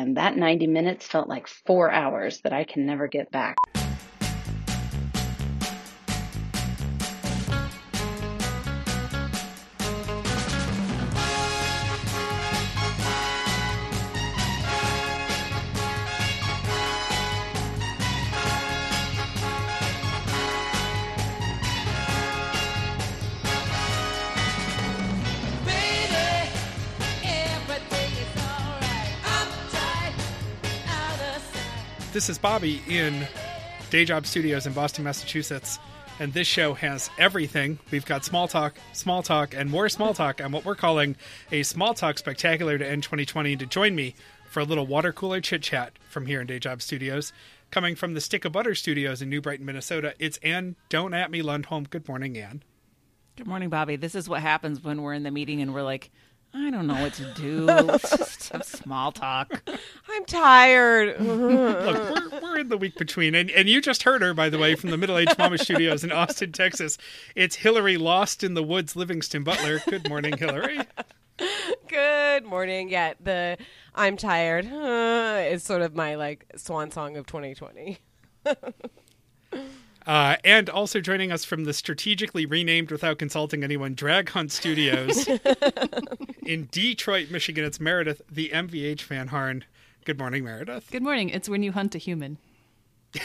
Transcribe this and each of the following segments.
and that 90 minutes felt like four hours that I can never get back. This is Bobby in Day Job Studios in Boston, Massachusetts. And this show has everything. We've got small talk, small talk, and more small talk, and what we're calling a small talk spectacular to end 2020. To join me for a little water cooler chit chat from here in Day Job Studios, coming from the Stick of Butter Studios in New Brighton, Minnesota, it's Anne Don't At Me Lundholm. Good morning, Anne. Good morning, Bobby. This is what happens when we're in the meeting and we're like, I don't know what to do. Let's just have small talk. I'm tired. Look, we're, we're in the week between, and, and you just heard her, by the way, from the Middle Age Mama Studios in Austin, Texas. It's Hillary Lost in the Woods Livingston Butler. Good morning, Hillary. Good morning. Yeah, the I'm tired uh, is sort of my like swan song of 2020. Uh, and also joining us from the strategically renamed without consulting anyone Drag Hunt Studios in Detroit, Michigan. It's Meredith, the MVH Van Harn. Good morning, Meredith. Good morning. It's when you hunt a human.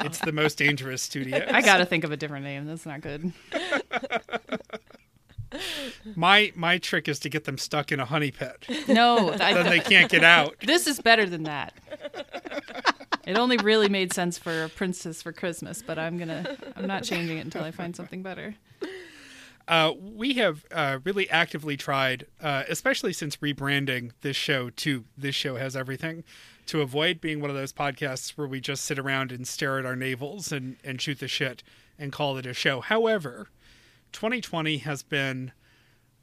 It's the most dangerous studio. I got to think of a different name. That's not good. My my trick is to get them stuck in a honey pit. No, Then I, they can't get out. this is better than that. It only really made sense for a princess for Christmas, but I'm gonna I'm not changing it until I find something better. Uh, we have uh, really actively tried, uh, especially since rebranding this show to This Show Has Everything, to avoid being one of those podcasts where we just sit around and stare at our navels and, and shoot the shit and call it a show. However, 2020 has been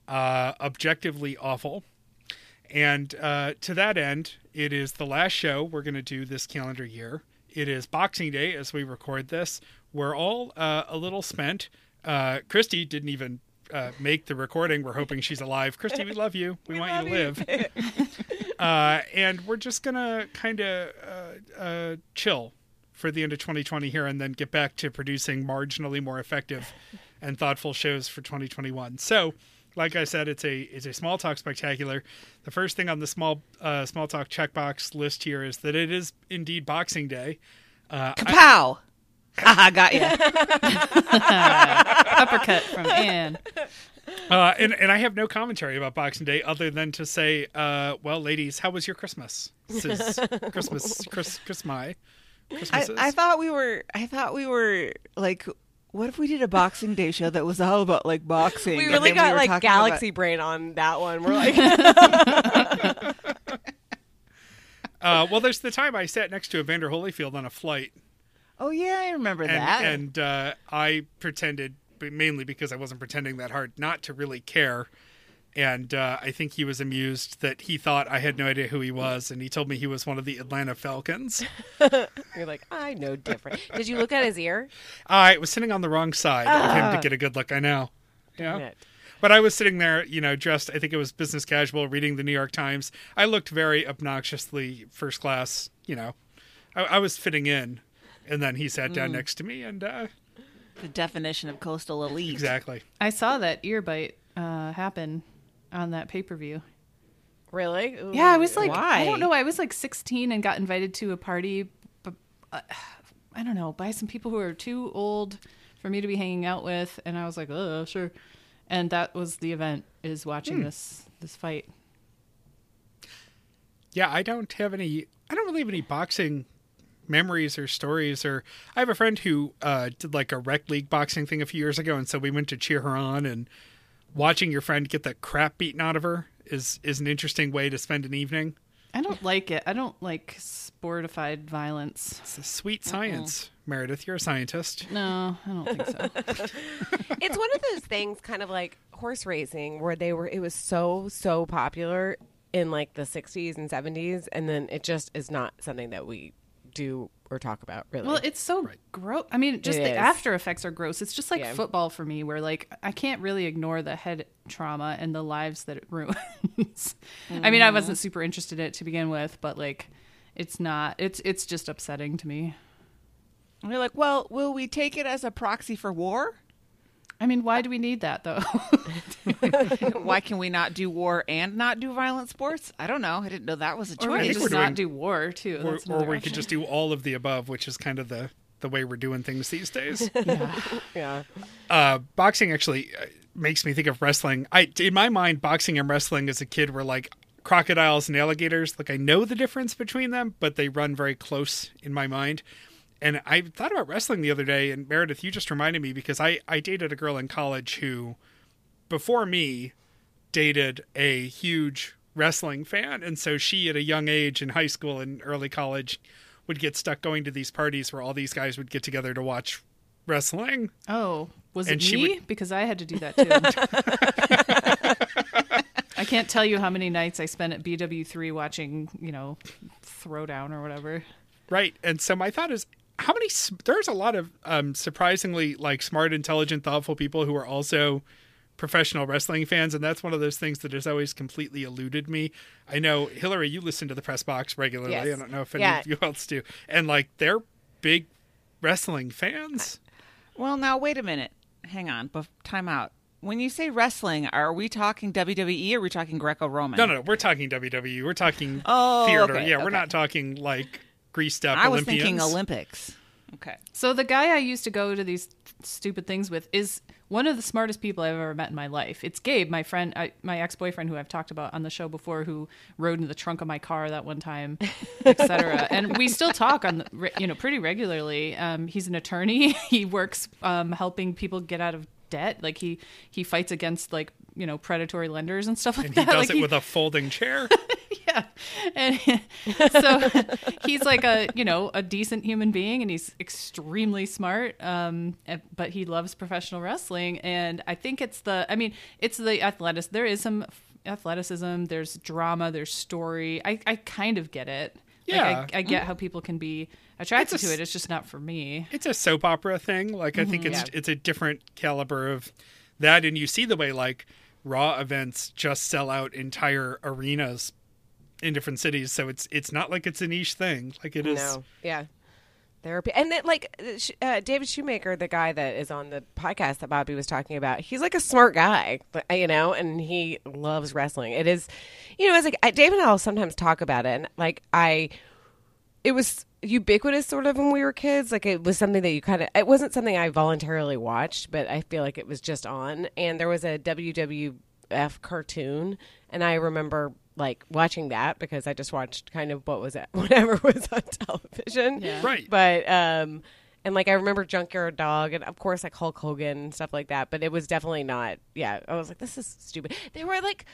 uh, objectively awful. And uh, to that end, it is the last show we're going to do this calendar year. It is Boxing Day as we record this. We're all uh, a little spent. Uh, Christy didn't even uh, make the recording. We're hoping she's alive. Christy, we love you. We, want you to live. uh, and we're just going to kind of uh, uh, chill for the end of 2020 here and then get back to producing marginally more effective and thoughtful shows for 2021. So, like I said, it's a it's a small talk spectacular. The first thing on the small uh, small talk checkbox list here is that it is indeed Boxing Day. Uh, I- Kapow! Haha, got you. Uppercut from Anne. uh, and and I have no commentary about Boxing Day other than to say, uh, well, ladies, how was your Christmas? This Christmas, Chris, Christmas, I, I thought we were. I thought we were like. What if we did a Boxing Day show that was all about like boxing? We really then got were like talking galaxy brain on that one. We're like, uh, well, there's the time I sat next to Evander Holyfield on a flight, oh yeah, I remember and that. and uh, I pretended, mainly because I wasn't pretending that hard, not to really care. And uh, I think he was amused that he thought I had no idea who he was, and he told me he was one of the Atlanta Falcons. you're like, I know different. Did you look at his ear? I was sitting on the wrong side of him to get a good look. I know. Yeah. It. But I was sitting there, you know, dressed, I think it was business casual, reading the New York Times. I looked very obnoxiously first class, you know. I, I was fitting in. And then he sat down next to me, and uh, the definition of coastal elite. exactly. I saw that ear bite uh, happen on that pay per view. Really? Ooh. Yeah, I was like, Why? I don't know. I was like 16 and got invited to a party, but uh, I don't know, by some people who are too old for me to be hanging out with, and I was like, oh, sure. And that was the event is watching this this fight. Yeah, I don't have any, I don't really have any boxing memories or stories. Or I have a friend who uh, did like a rec league boxing thing a few years ago. And so we went to cheer her on, and watching your friend get the crap beaten out of her is, is an interesting way to spend an evening. I don't like it. I don't like sportified violence. It's a sweet uh-uh. science. Meredith, you're a scientist. No, I don't think so. it's one of those things kind of like horse racing where they were it was so so popular in like the 60s and 70s and then it just is not something that we do or talk about. Really, Well, it's so gross. I mean, just It the is. after effects are gross. It's just like Yeah. football for me, where like I can't really ignore the head trauma and the lives that it ruins. I mean, I mm-hmm. wasn't super interested in it to begin with, but like, it's not. It's it's just upsetting to me. And you're like, well, will we take it as a proxy for war? I mean, why do we need that though? Why can we not do war and not do violent sports? I don't know. I didn't know that was a or we choice. think could we're just not doing- do war too. or, That's or another we could just do all of the above, which is kind of the the way we're doing things these days. yeah. uh, boxing actually uh, makes me think of wrestling. I in my mind, boxing and wrestling as a kid were like crocodiles and alligators. Like I know the difference between them, but they run very close in my mind. And I thought about wrestling the other day, and Meredith, you just reminded me because I I dated a girl in college who, before me, dated a huge wrestling fan, and so she at a young age in high school and early college would get stuck going to these parties where all these guys would get together to watch wrestling Oh, was And it me? would- Because I had to do that too. I can't tell you how many nights I spent at BW3 watching, you know, Throwdown or whatever. Right. And so my thought is how many there's a lot of um surprisingly like smart, intelligent, thoughtful people who are also professional wrestling fans and that's one of those things that has always completely eluded me. I know Hillary you listen to the press box regularly. Yes. I don't know if any Yeah. of you else do. And like they're big wrestling fans. Well, now wait a minute. Hang on. Bef- time out. When you say wrestling, are we talking WWE or are we talking Greco-Roman? No, no, no, we're talking WWE. We're talking Oh, theater. okay, yeah, we're not talking like greased up I was Olympians. thinking Olympics. Okay. So the guy I used to go to these stupid things with is one of the smartest people I've ever met in my life. It's Gabe, my friend, I, my ex-boyfriend, who I've talked about on the show before, who rode in the trunk of my car that one time, etc. and we still talk on, the, you know, pretty regularly. Um, he's an attorney. he works um, helping people get out of debt. Like he he fights against like you know predatory lenders and stuff like that. and he that. does Like, it with a folding chair. yeah. And so he's like a you know a decent human being and he's extremely smart um but he loves professional wrestling. And i think it's the i mean it's the athletics there is some athleticism there's drama there's story. I i kind of get it. Yeah. like I, I get how people can be attracted a to it. It's just not for me. It's a soap opera thing. Like I think it's Yeah. it's a different caliber of that, and you see the way like Raw events just sell out entire arenas in different cities. So it's it's not like it's a niche thing. Like it is. No, yeah. Therapy, and then like uh, David Shoemaker, the guy that is on the podcast that Bobby was talking about, he's like a smart guy, uh, you know, and he loves wrestling. It is, you know, as like I, Dave and I'll sometimes talk about it, and like I, it was ubiquitous sort of when we were kids. Like it was something that you kind of, it wasn't something I voluntarily watched, but I feel like it was just on. And there was a WWF cartoon, and I remember like watching that because I just watched kind of what was it, whatever was on television. Yeah. Right. But um, and like I remember Junkyard Dog, and of course like Hulk Hogan and stuff like that. But it was definitely not. Yeah, I was like, this is stupid. They were like.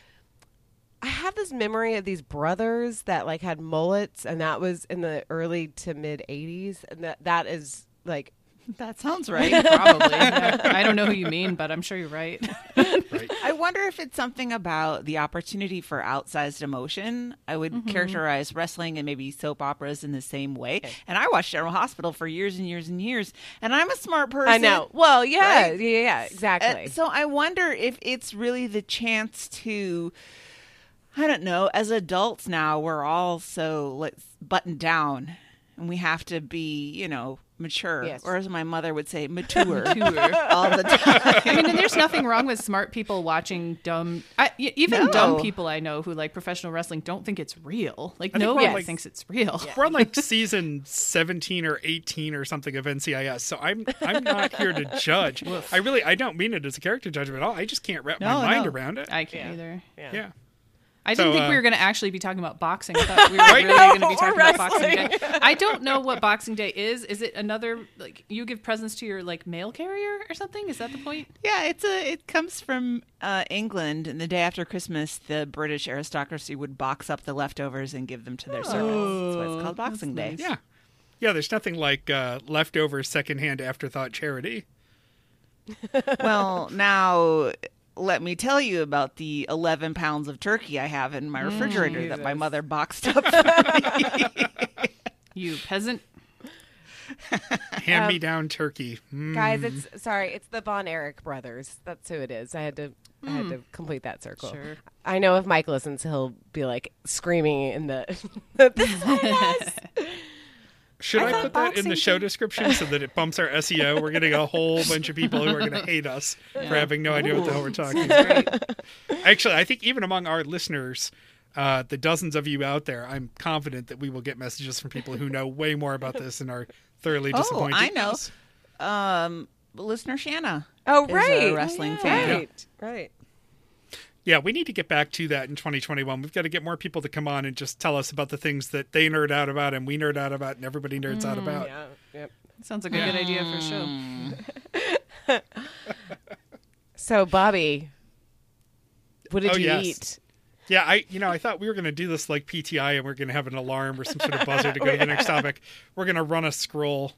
I have this memory of these brothers that like had mullets, and that was in the early to mid '80s, and that that is like That sounds right. probably I, I don't know who you mean but i'm sure you're right Right. I wonder if it's something about the opportunity for outsized emotion. I would characterize wrestling and maybe soap operas in the same way. And I watched General Hospital for years and years and years, and I'm a smart person. I know. Well, yeah, Right? yeah, yeah, Uh, exactly. so I wonder if it's really the chance to, I don't know, as adults now, we're all so let's button down and we have to be, you know, mature. Yes. Or as my mother would say, mature, Mature. all the time. I mean, and there's nothing wrong with smart people watching dumb. I, y- even No. dumb people I know who like professional wrestling don't think it's real. Like I think nobody like- thinks it's real. We're on like season seventeen or eighteen or something of NCIS, so I'm I'm not here to judge. I really I don't mean it as a character judgment at all. I just can't wrap No, my mind no. around it. I can't Yeah. either. yeah. I didn't think we uh, were going to actually be talking about boxing. I thought we were Right? really going to be talking about Boxing. Day. I don't know what Boxing Day is. Is it another like you give presents to your like mail carrier or something? Is that the point? Yeah, it's a. It comes from uh, England, and the day after Christmas, the British aristocracy would box up the leftovers and give them to their servants. That's why it's called Boxing Day. nice. Yeah. Yeah, there's nothing like uh, leftover secondhand afterthought charity. well, now let me tell you about the 11 pounds of turkey I have in my refrigerator that my mother boxed up. You peasant. Hand me down turkey. Mm. Guys, it's sorry, it's the Von Erich brothers. That's who it is. I had to I had to complete that circle. Sure. I know if Mike listens, he'll be like screaming in the this is what it is. Should I, thought put that in the show description so that it bumps our SEO? We're getting a whole bunch of people who are going to hate us for having no idea what the hell we're talking about. Actually, I think even among our listeners, uh, the dozens of you out there, I'm confident that we will get messages from people who know way more about this and are thoroughly disappointed. Oh, disappointed. I know. Um, listener Shanna. Oh is a right. wrestling Oh, fan. Right. Right. Yeah, we need to get back to that in 2021. We've got to get more people to come on and just tell us about the things that they nerd out about and we nerd out about and everybody nerds out mm-hmm. about. Yeah. Yep. Sounds like a good idea for mm. a show. So Bobby, what did Oh, you yes. eat? Yeah, I you know I thought we were going to do this like PTI and we're going to have an alarm or some sort of buzzer to go to the next topic. We're going to run a scroll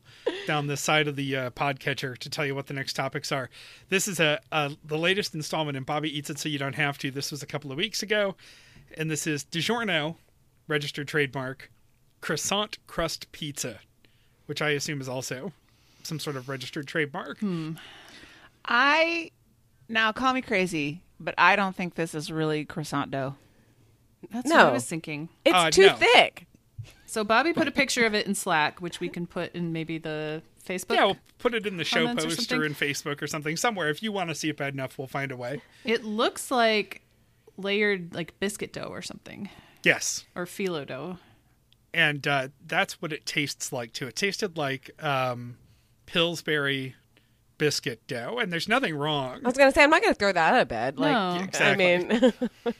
down the side of the uh, podcatcher to tell you what the next topics are. This is a, a the latest installment in Bobby Eats It So You Don't Have to. This was a couple of weeks ago, and this is DiGiorno, registered trademark, croissant crust pizza, which I assume is also some sort of registered trademark. Hmm. I now call me crazy, but I don't think this is really croissant dough. That's No. what I was thinking. It's Uh, too no. thick. So Bobby put a picture of it in Slack, which we can put in maybe the Facebook. Yeah, we'll put it in the show Comments or post or, in Facebook or something somewhere. If you want to see it bad enough, we'll find a way. It looks like layered like biscuit dough or something, Yes. or phyllo dough. and uh, that's what it tastes like too. It tasted like um, Pillsbury biscuit dough, and there's nothing wrong. I was gonna say I'm not gonna throw that out of bed. Like No. Exactly. I mean, But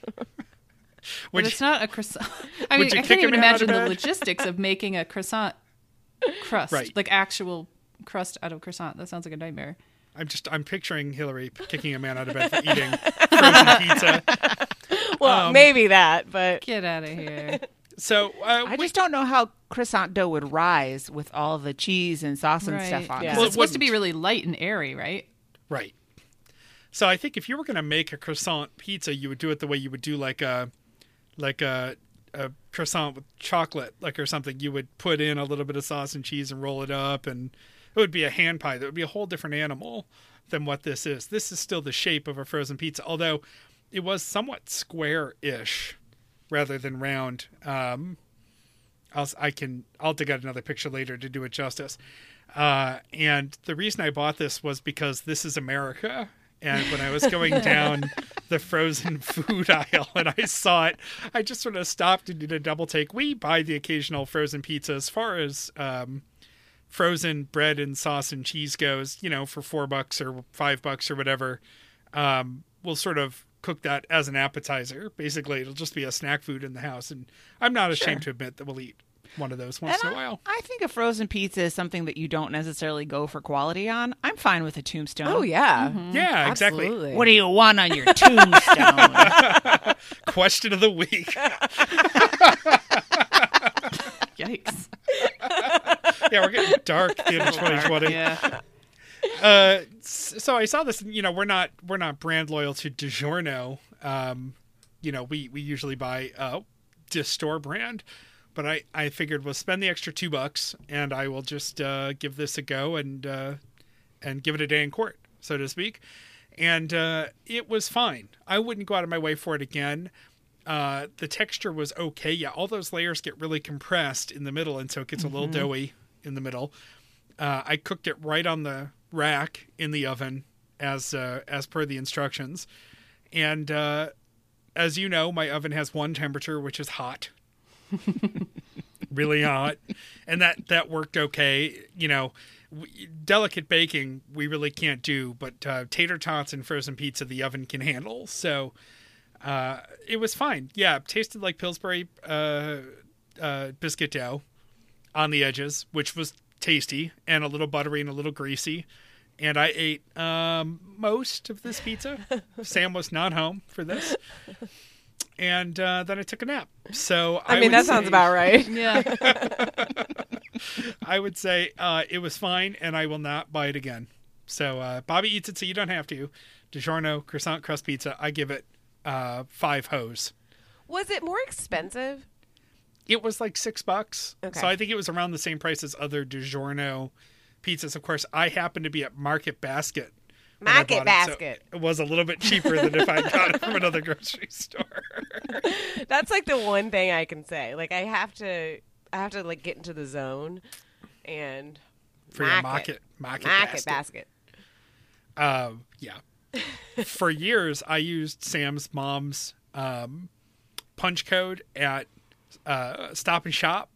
Would it's you- not a croissant. I mean, I can't even imagine the logistics of making a croissant crust, Right. like actual crust out of croissant. That sounds like a nightmare. I'm just I'm picturing Hillary kicking a man out of bed for eating frozen pizza. well, Um, maybe that, but Get out of here. So uh, I we- just don't know how croissant dough would rise with all the cheese and sauce and right. stuff on Yeah. it. Well, Well, it's it supposed to be really light and airy, right? right. So I think if you were going to make a croissant pizza, you would do it the way you would do like a like a a croissant with chocolate, like or something. You would put in a little bit of sauce and cheese and roll it up, and it would be a hand pie. That would be a whole different animal than what this is. This is still the shape of a frozen pizza, although it was somewhat square-ish rather than round. Um, I'll, I can I'll dig out another picture later to do it justice. Uh, and the reason I bought this was because this is America. And when I was going down the frozen food aisle and I saw it, I just sort of stopped and did a double take. We buy the occasional frozen pizza as far as um, frozen bread and sauce and cheese goes, you know, for four bucks or five bucks or whatever. Um, we'll sort of cook that as an appetizer. Basically, it'll just be a snack food in the house. And I'm not ashamed to admit that we'll eat one of those once And in a I, while. I think a frozen pizza is something that you don't necessarily go for quality on. I'm fine with a tombstone. oh yeah, Yeah, exactly. What do you want on your tombstone? Question of the week. Yikes. yeah, we're getting dark in the end 2020. Yeah. Uh, s- so I saw this. You know, we're not we're not brand loyal to DiGiorno. Um, you know, we we usually buy uh, the store brand, but I I figured we'll spend the extra two bucks and I will just uh, give this a go and uh, and give it a day in court, so to speak. And uh, it was fine. I wouldn't go out of my way for it again. Uh, the texture was okay. Yeah, all those layers get really compressed in the middle, and so it gets a little doughy in the middle. Uh, I cooked it right on the rack in the oven as uh, as per the instructions, and uh, as you know, my oven has one temperature, which is hot, really hot, and that that worked okay. You know, we, delicate baking we really can't do, but uh, tater tots and frozen pizza the oven can handle. So uh, it was fine. Yeah, tasted like Pillsbury uh, uh, biscuit dough on the edges, which was tasty and a little buttery and a little greasy. And I ate um, most of this pizza. Sam was not home for this. And uh, then I took a nap. So I, I, mean would that sounds about right. Yeah. I would say uh, it was fine, and I will not buy it again. So uh, Bobby eats it, so you don't have to. DiGiorno croissant crust pizza. I give it uh, five hoes. Was it more expensive? It was like six bucks. Okay. So I think it was around the same price as other DiGiorno pizzas. Of course, I happened to be at Market Basket. Market bought it, so Basket. it was a little bit cheaper than if I got it from another grocery store. That's like the one thing I can say. Like I have to, I have to like get into the zone, and For your market, market, market, market basket. basket. Um, yeah. For years, I used Sam's mom's um, punch code at uh, Stop and Shop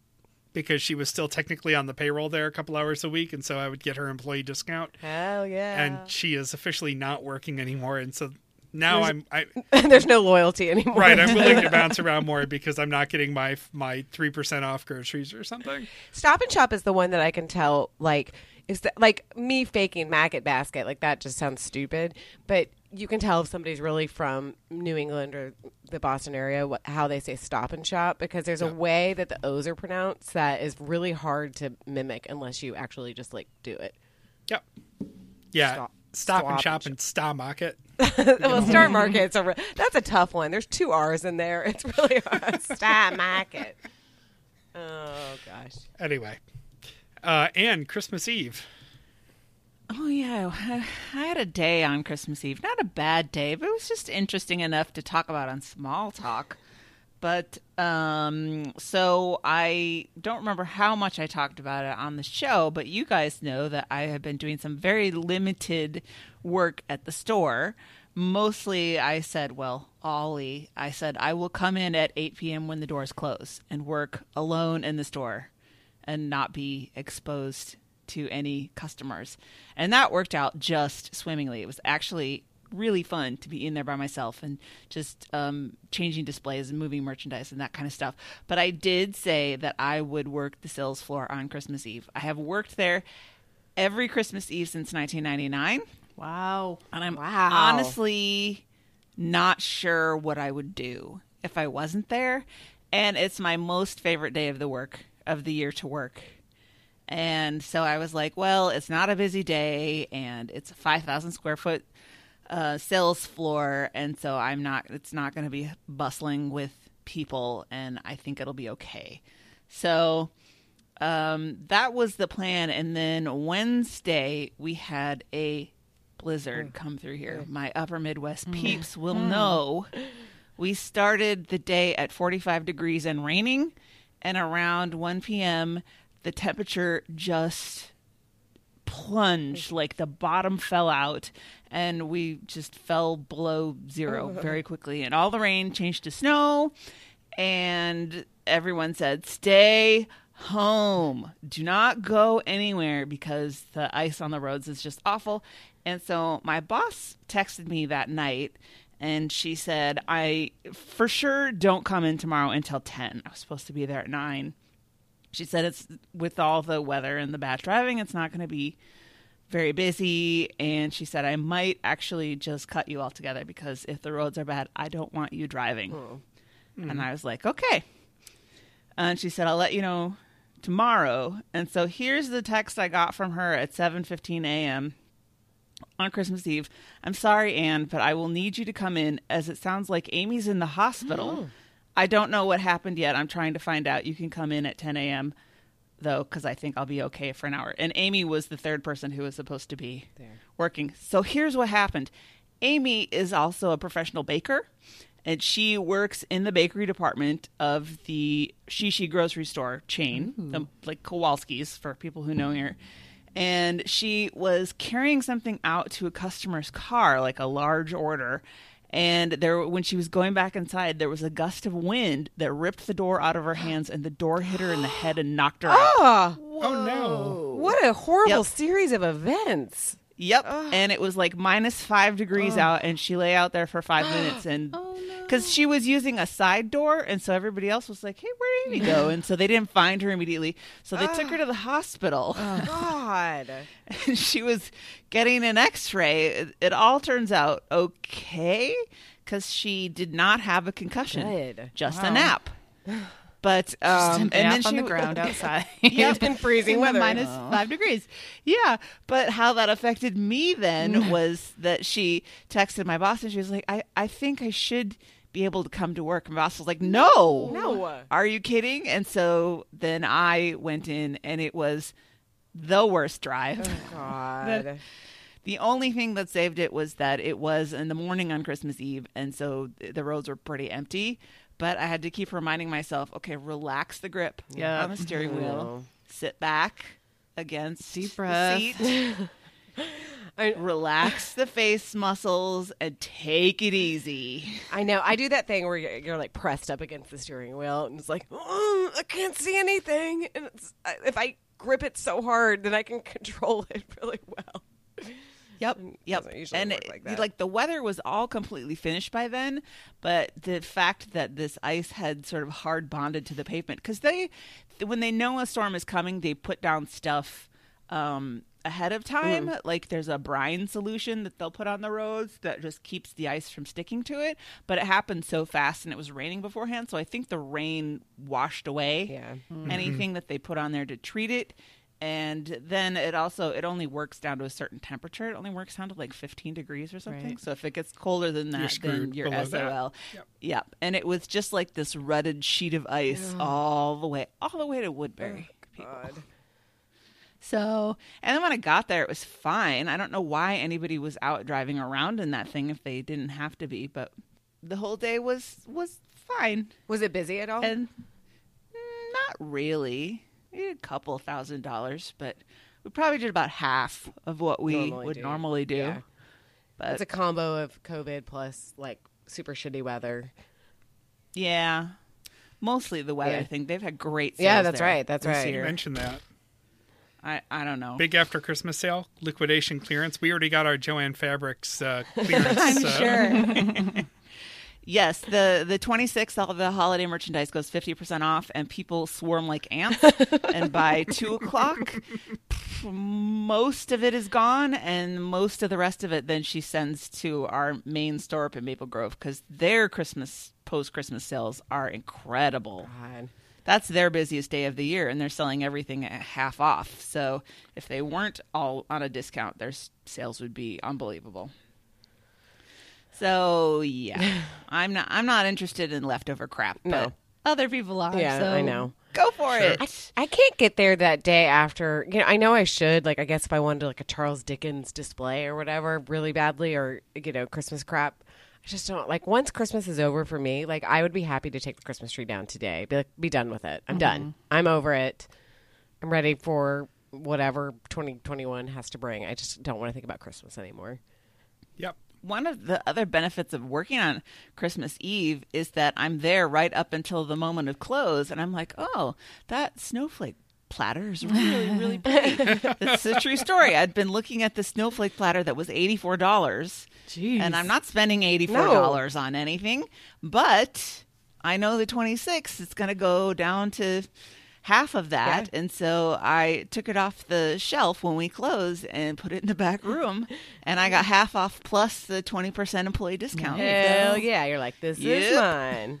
because she was still technically on the payroll there a couple hours a week, and so I would get her employee discount. Hell yeah! And she is officially not working anymore, and so now I'm I, there's no loyalty anymore. right. I'm willing to bounce around more because I'm not getting my my three percent off groceries or something. Stop and Shop is the one that I can tell. Like, is that like me faking Market Basket? Like that just sounds stupid, but you can tell if somebody's really from New England or the Boston area what, how they say Stop and Shop because there's a way that the O's are pronounced that is really hard to mimic unless you actually just like do it. Yep. Yeah. Stop- Stop, Stop and and shop and Star Market. well, Star Market's a re- that's a tough one. There's two R's in there. It's really hard. Star Market. Oh gosh. Anyway, uh, and Christmas Eve. Oh yeah, I had a day on Christmas Eve. Not a bad day, but it was just interesting enough to talk about on small talk. But um so I don't remember how much I talked about it on the show, but you guys know that I have been doing some very limited work at the store. Mostly I said, well, Ollie, I said I will come in at 8 p.m. when the doors close and work alone in the store and not be exposed to any customers. And that worked out just swimmingly. It was actually really fun to be in there by myself and just um, changing displays and moving merchandise and that kind of stuff. But I did say that I would work the sales floor on Christmas Eve. I have worked there every Christmas Eve since 1999. Wow. And I'm Wow. honestly not sure what I would do if I wasn't there. And it's my most favorite day of the work of the year to work. And so I was like, well, it's not a busy day and it's a 5,000 square foot uh, sales floor. And so I'm not, it's not going to be bustling with people. And I think it'll be okay. So um, that was the plan. And then Wednesday, we had a blizzard come through here. My upper Midwest peeps will know. We started the day at 45 degrees and raining, and around 1 p.m., the temperature just plunged mm. like the bottom fell out and we just fell below zero very quickly. And all the rain changed to snow and everyone said stay home. Do not go anywhere because the ice on the roads is just awful. And so my boss texted me that night and she said i for sure don't come in tomorrow until 10 i was supposed to be there at 9 she said it's with all the weather and the bad driving it's not going to be very busy. And she said i might actually just cut you all together because if the roads are bad i don't want you driving. Oh. And hmm. i was like okay. And she said i'll let you know tomorrow. And so here's the text i got from her at 7.15 a.m on christmas eve. I'm sorry anne but i will need you to come in as it sounds like amy's in the hospital oh. I don't know what happened yet i'm trying to find out you can come in at 10 a.m though because i think i'll be okay for an hour and amy was the third person who was supposed to be there. working so here's what happened amy is also a professional baker and she works in the bakery department of the Shishi grocery store chain, the, like Kowalski's for people who know her. And she was carrying something out to a customer's car, like a large order. And there, when she was going back inside, there was a gust of wind that ripped the door out of her hands, and the door hit her in the head and knocked her out. Oh, Oh no! what a horrible Yep. series of events. Yep. And it was like minus five degrees out, and she lay out there for five minutes, and oh, because she was using a side door, and so everybody else was like, "Hey, where did Amy go?" And so they didn't find her immediately, so they took her to the hospital, oh, God. and she was getting an X-ray. It, it all turns out okay because she did not have a concussion, Good. just a nap. But um, Just and a nap then on she the ground outside. Yep. In freezing In the weather. minus five degrees. Yeah. But how that affected me then was that she texted my boss and she was like, I, I think I should be able to come to work. And my boss was like, no, No. are you kidding? And so then I went in, and it was the worst drive. Oh, God. The only thing that saved it was that it was in the morning on Christmas Eve, and so the roads were pretty empty. But I had to keep reminding myself, okay, relax the grip Yeah. on the steering mm-hmm. wheel, sit back against Deep the seat, I- relax the face muscles, and take it easy. I know. I do that thing where you're, you're like pressed up against the steering wheel, and it's like, "Oh, I can't see anything. And it's, if I grip it so hard, then I can control it really well. Yep, yep. and it- like that. like the weather was all completely finished by then, but the fact that this ice had sort of hard bonded to the pavement because they, when they know a storm is coming, they put down stuff um, ahead of time. Mm. Like there's a brine solution that they'll put on the roads that just keeps the ice from sticking to it. But it happened so fast and it was raining beforehand, so I think the rain washed away Yeah. anything that they put on there to treat it and then it also it only works down to a certain temperature it only works down to like 15 degrees or something Right. so if it gets colder than that then screwed you're sol that. Yep. yep and it was just like this rutted sheet of ice all the way all the way to woodbury oh, people. God. so and then when i got there it was fine i don't know why anybody was out driving around in that thing if they didn't have to be but the whole day was was fine Was it busy at all? and not really. We did a couple thousand dollars, but we probably did about half of what we Normally would do. normally do. Yeah. But it's a combo of COVID plus like super shitty weather. yeah, mostly the weather Yeah. thing. They've had great. Sales Yeah, that's there right, that's this right. You mentioned that. I I don't know. Big after Christmas sale, liquidation clearance. We already got our Jo-Ann Fabrics uh, clearance. I'm uh, sure. yes, the the 26th, all the holiday merchandise goes 50% off, and people swarm like ants. and by two o'clock, most of it is gone, and most of the rest of it then she sends to our main store up in Maple Grove because their Christmas post Christmas sales are incredible. God. That's their busiest day of the year, and they're selling everything at half off. So if they weren't all on a discount, their sales would be unbelievable. So yeah, I'm not. I'm not interested in leftover crap. But No. other people are. Yeah, so I know. Go for Sure. it. I can't get there that day after. You know, I know I should. Like, I guess if I wanted like a Charles Dickens display or whatever, really badly, or you know, Christmas crap. I just don't like. Once Christmas is over for me, like I would be happy to take the Christmas tree down today. Be like, be done with it. I'm done. Mm-hmm. I'm over it. I'm ready for whatever 2021 has to bring. I just don't want to think about Christmas anymore. Yep. One of the other benefits of working on Christmas Eve is that I'm there right up until the moment of close, and I'm like, oh, that snowflake platter is really, really pretty. It's a true story. I'd been looking at the snowflake platter that was eighty-four dollars, and I'm not spending eighty-four dollars on anything, but I know the twenty-six it's going to go down to half of that, and so I took it off the shelf when we closed and put it in the back room, and I got half off plus the twenty percent employee discount. Hell So yeah! You're like, this is mine,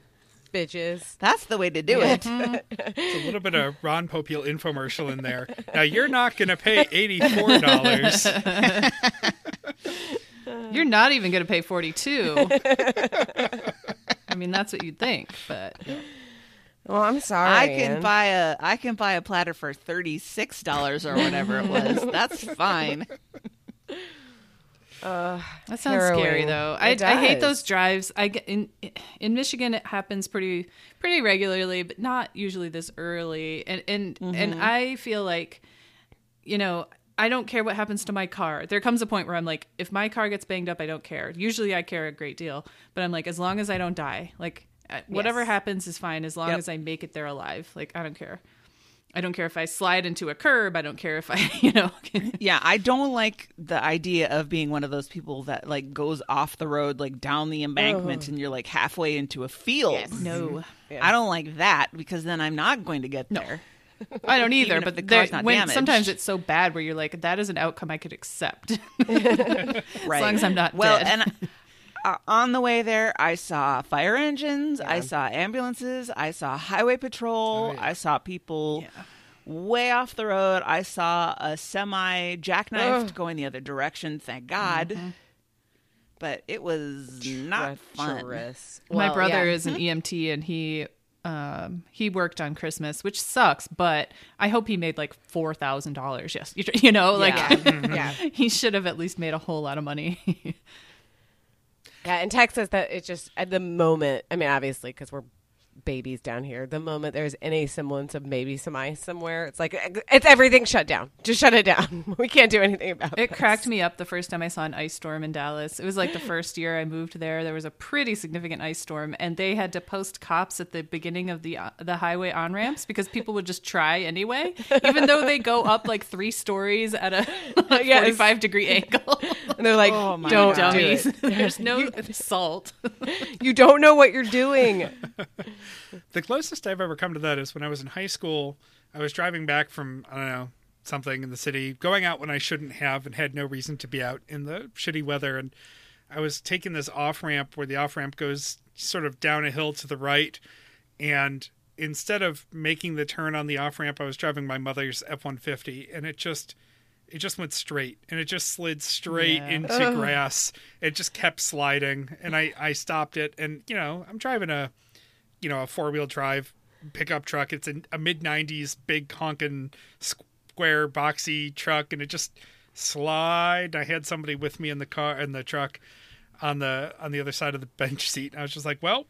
bitches. That's the way to do it. Mm-hmm. It's a little bit of Ron Popeil infomercial in there. Now you're not going to pay eighty-four dollars. You're not even going to pay 42. I mean, that's what you'd think, but Well, I'm sorry. I can buy a I can buy a platter for thirty six dollars or whatever it was. That's fine. that sounds Harrowing. scary though. I, I hate those drives. I get in in Michigan it happens pretty pretty regularly, but not usually this early. And and and I feel like you know, I don't care what happens to my car. There comes a point where I'm like, if my car gets banged up, I don't care. Usually I care a great deal, but I'm like, as long as I don't die, like uh, Uh, whatever Yes. happens is fine as long Yep. as I make it there alive. Like I don't care. I don't care if I slide into a curb. I don't care if I, you know. Yeah, I don't like the idea of being one of those people that like goes off the road like down the embankment oh. and you're like halfway into a field. Yes. Mm-hmm. no, I don't like that because then I'm not going to get there. No. I don't either. But the car's not when, damaged. sometimes it's so bad where you're like, that is an outcome I could accept. Right. As long as I'm not well, dead. and uh, on the way there, I saw fire engines, I saw ambulances, I saw highway patrol, Oh, yeah. I saw people way off the road. I saw a semi jackknifed Ugh. going the other direction. Thank God. but it was not fun. Treacherous. My brother yeah. is an EMT and he um he worked on Christmas, which sucks, but I hope he made like four thousand dollars. Yes, you, you know, like Yeah. yeah. he should have at least made a whole lot of money. Yeah, in Texas, that it just at the moment. I mean, obviously, because we're babies down here. The moment there's any semblance of maybe some ice somewhere, it's like it's everything shut down. Just shut it down. We can't do anything about It It cracked me up the first time I saw an ice storm in Dallas. It was like the first year I moved there. There was a pretty significant ice storm, and they had to post cops at the beginning of the uh, the highway on ramps because people would just try anyway, even though they go up like three stories at a Yes. forty five degree angle. And they're like, Oh my "Don't God. do it. There's no salt. You don't know what you're doing." The closest I've ever come to that is when I was in high school. I was driving back from I don't know something in the city, going out when I shouldn't have, and had no reason to be out in the shitty weather. And I was taking this off ramp where the off ramp goes sort of down a hill to the right, and instead of making the turn on the off ramp, I was driving my mother's F one fifty, and it just it just went straight and it just slid straight Yeah. into grass. It just kept sliding, and I I stopped it, and you know I'm driving a you know a four wheel drive pickup truck. It's a, a mid '90s big honking square boxy truck, and it just slide. I had somebody with me in the car in the truck on the on the other side of the bench seat. I was just like, well,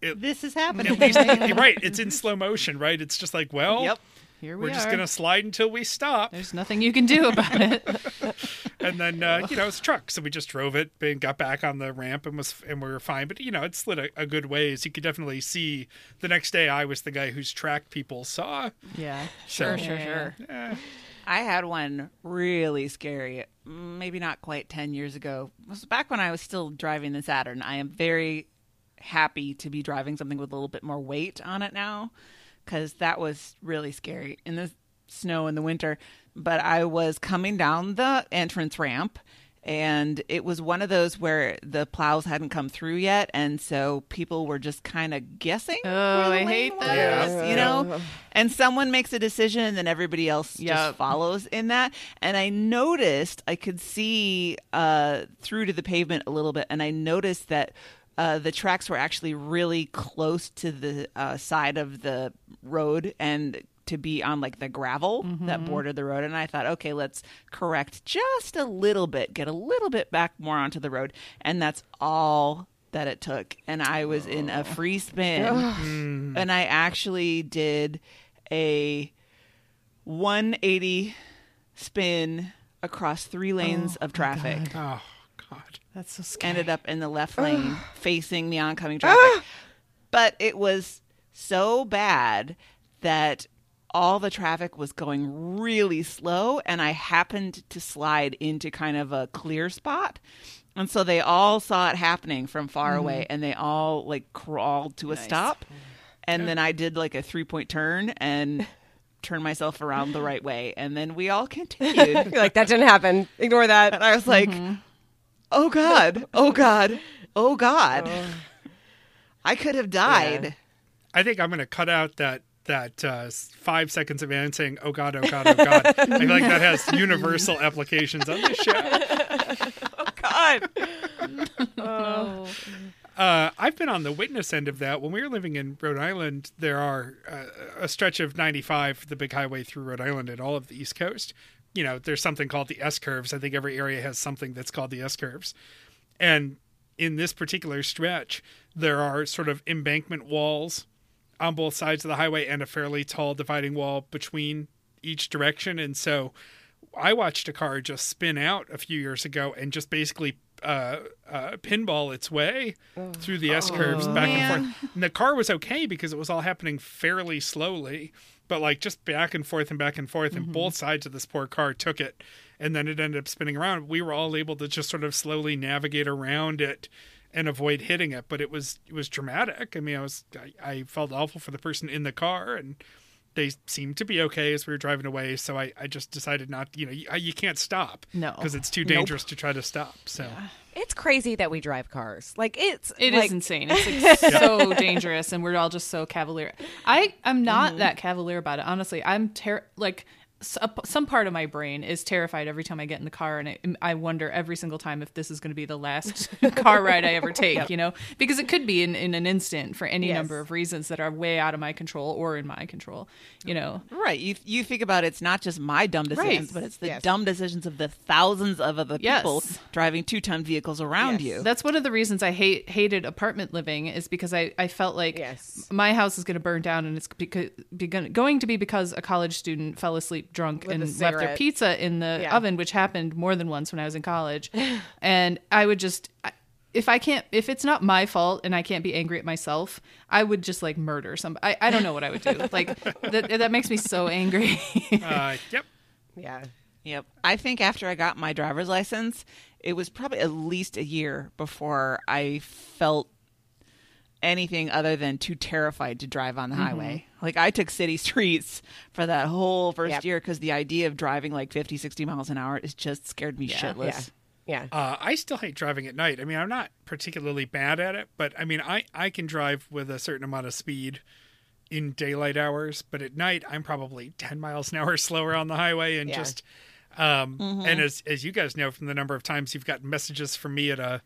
This is happening. least right. It's in slow motion, right? It's just like, well, Yep. Here we are. we're just are. gonna slide until we stop, There's nothing you can do about it. and then uh, you know it's a truck, so we just drove it and got back on the ramp and was and we were fine. But you know it slid a, a good ways. You could definitely see the next day I was the guy whose track people saw. Yeah, So- sure, sure, sure. Eh, I had one really scary, maybe not quite 10 years ago. It was back when I was still driving the Saturn. I am very happy to be driving something with a little bit more weight on it now because that was really scary in the snow in the winter. But I was coming down the entrance ramp. And it was one of those where the plows hadn't come through yet, and so people were just kind of guessing. Oh, I hate was, that. You know, and someone makes a decision and then everybody else Yep. just follows in that and i noticed i could see uh, through to the pavement a little bit and i noticed that uh, the tracks were actually really close to the uh, side of the road and to be on like the gravel that bordered the road and i thought okay let's correct just a little bit get a little bit back more onto the road and that's all that it took and i was in a free spin. Mm. And i actually did a 180 spin across three lanes of traffic. Oh God. That's so scary. ended up in the left lane facing the oncoming traffic. But it was so bad that all the traffic was going really slow and i happened to slide into kind of a clear spot. And so they all saw it happening from far mm-hmm. away and they all like crawled to a stop. And then i did like a three point turn and turned myself around the right way and then we all continued. You're like, "That didn't happen. Ignore that." and I was like, mm-hmm. "Oh God, oh God, oh God, oh. I could have died." I think I'm going to cut out that that uh, five seconds of Anne saying "Oh God, oh God, oh God." I feel like that has universal applications on this show. Oh God. Oh. Uh, I've been on the witness end of that. When we were living in Rhode Island, there are uh, a stretch of 95, the big highway through Rhode Island and all of the East Coast. You know, there's something called the S curves. I think every area has something that's called the S curves. And in this particular stretch, there are sort of embankment walls on both sides of the highway and a fairly tall dividing wall between each direction. And so I watched a car just spin out a few years ago and just basically uh, uh, pinball its way through the S curves back and forth. And the car was okay because it was all happening fairly slowly, but like just back and forth and back and forth. And both sides of this poor car took it. And then it ended up spinning around. We were all able to just sort of slowly navigate around it and avoid hitting it. But it was it was dramatic. I mean, I was I, I felt awful for the person in the car and they seemed to be okay as we were driving away. So I, I just decided not, you know, you, you can't stop. No. Because it's too dangerous to try to stop. So It's crazy that we drive cars. Like it's It is like, insane. It's like so dangerous, and we're all just so cavalier. I I'm not mm-hmm. that cavalier about it. Honestly, I'm ter- like s- a- some part of my brain is terrified every time I get in the car, and I, I wonder every single time if this is going to be the last car ride I ever take. You know, because it could be in, in an instant for any Yes. number of reasons that are way out of my control or in my control. You know, Right. You you think about it, it's not just my dumb decisions, Right. but it's the Yes. dumb decisions of the thousands of other Yes. people driving two ton vehicles around Yes. you. That's one of the reasons I hate hated apartment living is because I, I felt like Yes. my house is going to burn down and it's because, begun, going to be because a college student fell asleep drunk With and a left their pizza in the Yeah. oven, which happened more than once when I was in college. and I would just if I can't if it's not my fault and I can't be angry at myself, I would just like murder some. I, I don't know what I would do. Like that that makes me so angry. Uh, yep. Yeah. Yep. I think after I got my driver's license, it was probably at least a year before I felt anything other than too terrified to drive on the highway. Like I took city streets for that whole first Yep. year because the idea of driving like 50, 60 miles an hour is just scared me Yeah. shitless. Yeah. Uh, I still hate driving at night. I mean, I'm not particularly bad at it, but I mean, I, I can drive with a certain amount of speed in daylight hours, but at night I'm probably 10 miles an hour slower on the highway and Yeah. just um and as as you guys know from the number of times you've gotten messages from me at a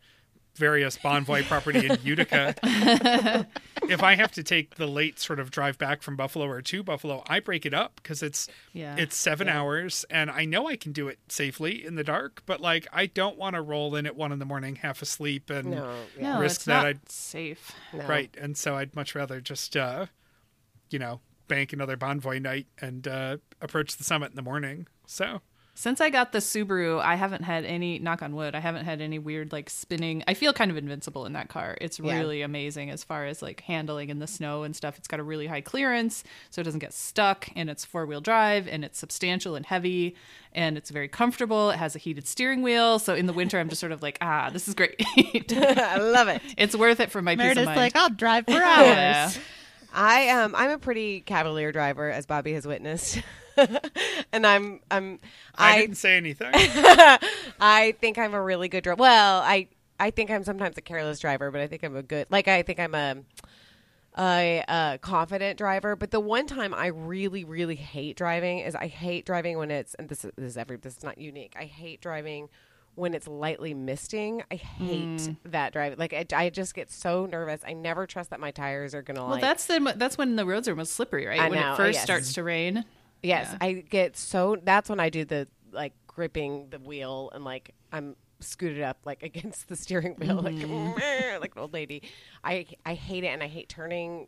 various Bonvoy property in Utica. if I have to take the late sort of drive back from Buffalo or to Buffalo, I break it up because it's Yeah. it's seven hours and I know I can do it safely in the dark, but like I don't want to roll in at one in the morning half asleep and No. Yeah. no, risk it's that not I'd- safe. No. right. And so I'd much rather just uh you know, bank another Bonvoy night and uh approach the summit in the morning. So Since I got the Subaru, I haven't had any knock on wood. I haven't had any weird like spinning. I feel kind of invincible in that car. It's Yeah. really amazing as far as like handling in the snow and stuff. It's got a really high clearance, so it doesn't get stuck. And it's four wheel drive, and it's substantial and heavy, and it's very comfortable. It has a heated steering wheel, so in the winter I'm just sort of like, ah, this is great. I love it. it's worth it for my peace of Meredith's mind. like, I'll drive for hours. yeah. I um I'm a pretty cavalier driver, as Bobby has witnessed, and I'm I'm I, I didn't say anything. I think I'm a really good driver. Well, I I think I'm sometimes a careless driver, but I think I'm a good like I think I'm a a, a confident driver. But the one time I really really hate driving is I hate driving when it's and this is, this is every this is not unique. I hate driving when it's lightly misting. I hate mm. that driving. Like I, I just get so nervous. I never trust that my tires are gonna Well, like. that's the that's when the roads are most slippery, right? I when know, it first yes. starts to rain. Yes, Yeah. I get so. That's when I do the like gripping the wheel and like I'm scooted up like against the steering wheel like Mm-hmm. like an old lady. I I hate it and I hate turning.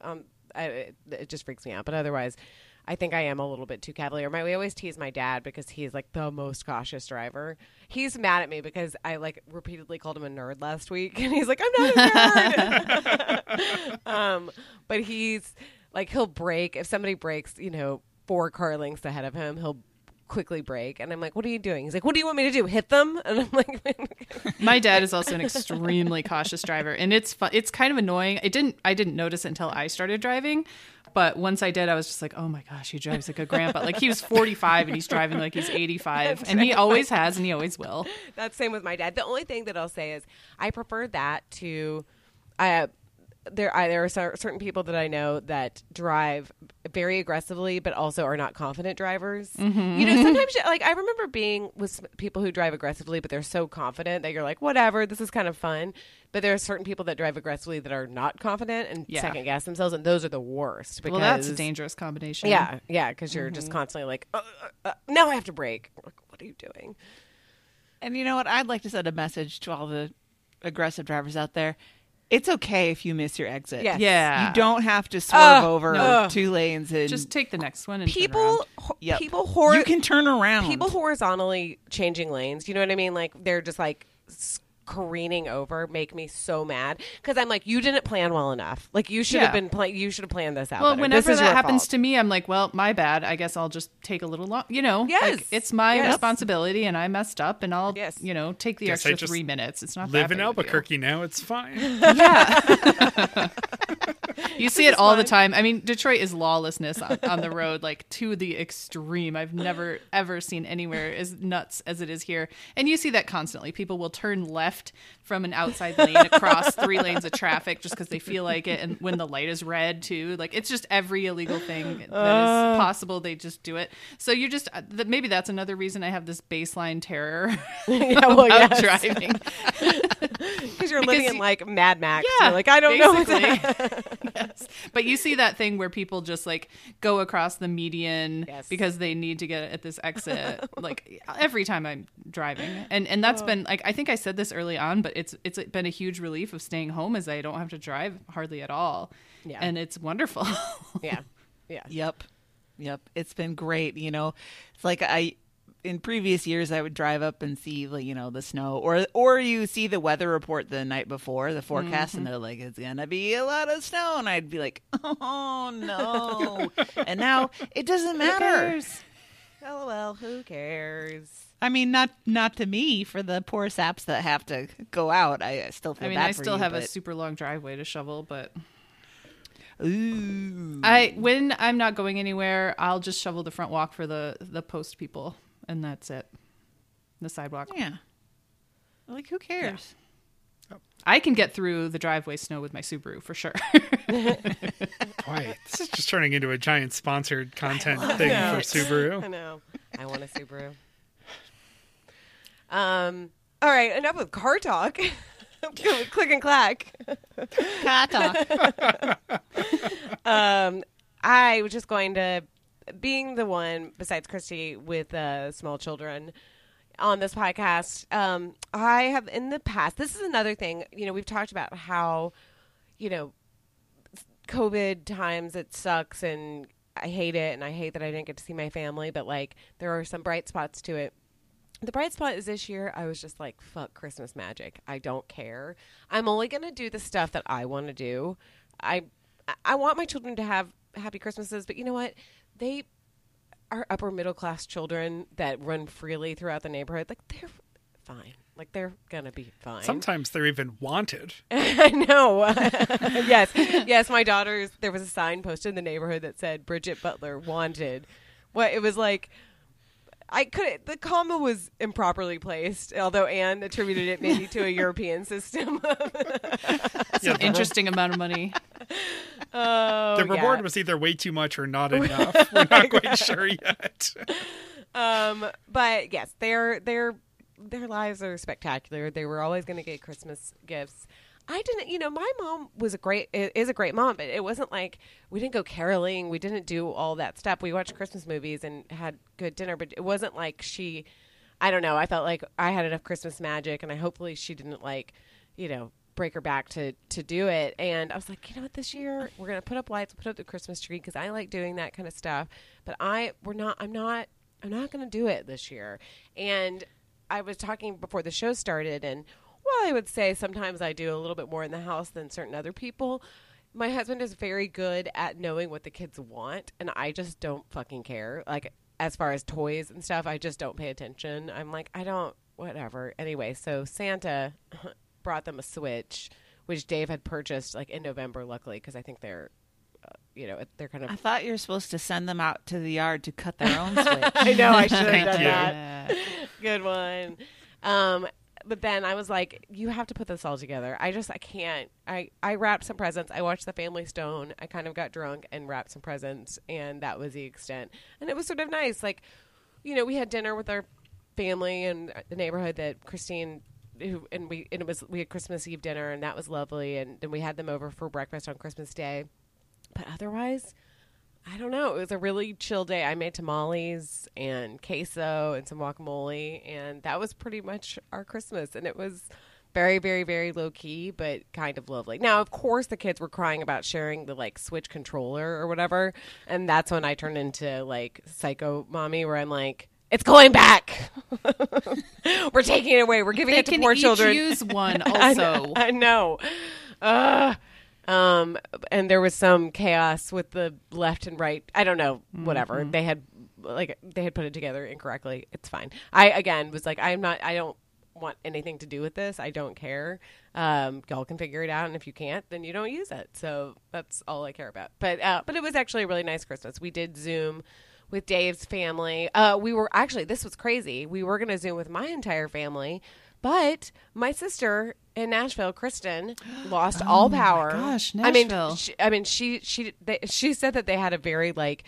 Um, I, it, it just freaks me out. But otherwise, I think I am a little bit too cavalier. My we always tease my dad because he's like the most cautious driver. He's mad at me because I like repeatedly called him a nerd last week, and he's like, I'm not a nerd. um, but he's like he'll brake if somebody brakes, you know, four car lengths ahead of him, he'll quickly brake, and I'm like, "What are you doing?" He's like, "What do you want me to do? Hit them?" And I'm like, My dad is also an extremely cautious driver, and it's fun. It's kind of annoying. I didn't I didn't notice it until I started driving, but once I did, I was just like, oh my gosh, he drives like a grandpa. Like he was 45 and he's driving like he's 85, and he always has and he always will. That's same with my dad. The only thing that I'll say is I prefer that to, uh, there I, there are certain people that I know that drive very aggressively, but also are not confident drivers. You know, sometimes you- like I remember being with people who drive aggressively, but they're so confident that you're like, whatever, this is kind of fun. But there are certain people that drive aggressively that are not confident and Yeah. second guess themselves, and those are the worst. Because Well, that's a dangerous combination. Yeah, yeah, because you're just constantly like, uh, uh, uh, now I have to brake. Like, what are you doing? And you know what? I'd like to send a message to all the aggressive drivers out there. It's okay if you miss your exit. Yes. Yeah. You don't have to swerve Ugh, over no. two lanes and Just take the next one and People, around. ho- Yep. people, hor- you can turn around. people horizontally changing lanes. You know what I mean? Like they're just like s- careening over make me so mad because I'm like, you didn't plan well enough. Like you should have been pla- You should have planned this out. Well, better. whenever this that happens fault. to me, I'm like, well, my bad. I guess I'll just take a little long. You know, Yes. like, it's my Yes. responsibility, and I messed up, and I'll, Yes. you know, take the Guess extra three minutes. It's not Live that in big of a deal. Albuquerque now. It's fine. Yeah, You see it all the time. I mean, Detroit is lawlessness on, on the road, like to the extreme. I've never ever seen anywhere as nuts as it is here, and you see that constantly. People will turn left from an outside lane across three lanes of traffic just because they feel like it, and when the light is red too. Like it's just every illegal thing that is possible. They just do it. So you just uh, maybe that's another reason I have this baseline terror Yeah, well, about yes. driving. because you're living in like Mad Max. Yeah, You're like I don't know. what's yes, but you see that thing where people just like go across the median Yes. because they need to get at this exit. like every time I'm driving, and and Oh. that's been like I think I said this early on, but it's it's been a huge relief of staying home as I don't have to drive hardly at all. Yeah. and it's wonderful. yeah, yeah. Yep. Yep. It's been great. You know, it's like I, in previous years, I would drive up and see, like, you know, the snow or, or you see the weather report the night before the forecast and mm-hmm. they're like, it's going to be a lot of snow. And I'd be like, oh no. and now it doesn't matter. Oh, LOL. Who cares? I mean, not, not to me for the poor saps that have to go out. I, I still feel I mean, bad I for still you, have a super long driveway to shovel, but Ooh. I when I'm not going anywhere, I'll just shovel the front walk for the the post people, and that's it. The sidewalk. Yeah. Like, who cares? I can get through the driveway snow with my Subaru for sure. Boy, this is just turning into a giant sponsored content thing it. for Subaru. I know. I want a Subaru. Um. All right. Enough with car talk. Click and clack. Car talk. Um. I was just going to, being the one besides Christy with uh, small children on this podcast. Um. I have in the past. This is another thing. You know, we've talked about how, you know, COVID times it sucks and I hate it and I hate that I didn't get to see my family, but like there are some bright spots to it. The bright spot is this year I was just like fuck Christmas magic. I don't care. I'm only going to do the stuff that I want to do. I I want my children to have happy Christmases, but you know what? They are upper middle class children that run freely throughout the neighborhood. Like they're fine. Like they're going to be fine. Sometimes they're even wanted. I know. yes, yes. My daughter's. There was a sign posted in the neighborhood that said "Bridget Butler wanted." What it was like. I could. The comma was improperly placed, although Anne attributed it maybe to a European system. Yeah, the, re- Interesting amount of money. oh, the yeah. reward was either way too much or not enough. We're not quite sure yet. Um, but yes, their their their lives are spectacular. They were always going to get Christmas gifts. I didn't, you know, my mom was a great is a great mom, but it wasn't like we didn't go caroling, we didn't do all that stuff. We watched Christmas movies and had good dinner, but it wasn't like she I don't know, I felt like I had enough Christmas magic and I hopefully she didn't like, you know, break her back to to do it. And I was like, you know what, this year we're gonna put up lights, put up the Christmas tree because I like doing that kind of stuff. But I we're not. I'm not. I'm not gonna do it this year. And I was talking before the show started, and while I would say sometimes I do a little bit more in the house than certain other people. My husband is very good at knowing what the kids want, and I just don't fucking care. Like as far as toys and stuff, I just don't pay attention. I'm like, I don't, whatever. Anyway, so Santa brought them a Switch, which Dave had purchased like in November, luckily, because I think they're, uh, you know, they're kind of. I thought you were supposed to send them out to the yard to cut their own switch. I know I should have done you. that. Good one. Um, but then I was like, you have to put this all together. I just, I can't. I, I wrapped some presents. I watched The Family Stone. I kind of got drunk and wrapped some presents, and that was the extent. And it was sort of nice. Like, you know, we had dinner with our family and the neighborhood that Christine. Who, and we and it was we had Christmas Eve dinner and that was lovely and then we had them over for breakfast on Christmas Day, but otherwise, I don't know. It was a really chill day. I made tamales and queso and some guacamole, and that was pretty much our Christmas. And it was very, very, very low key, but kind of lovely. Now, of course, the kids were crying about sharing the like Switch controller or whatever, and that's when I turned into like psycho mommy, where I'm like, "It's going back. we're taking it away. We're giving They it to can poor each children." use one I know- also. I know. Ugh. Um, and there was some chaos with the left and right. I don't know. Whatever they had, like they had put it together incorrectly. It's fine. I again was like, I'm not. I don't want anything to do with this. I don't care. Um, y'all can figure it out, and if you can't, then you don't use it. So that's all I care about. But uh, but it was actually a really nice Christmas. We did Zoom with Dave's family. Uh, we were actually this was crazy. We were going to Zoom with my entire family, but my sister in Nashville, Kristen, lost oh all power. gosh, Nashville. I mean, she, I mean, she she they, she said that they had a very like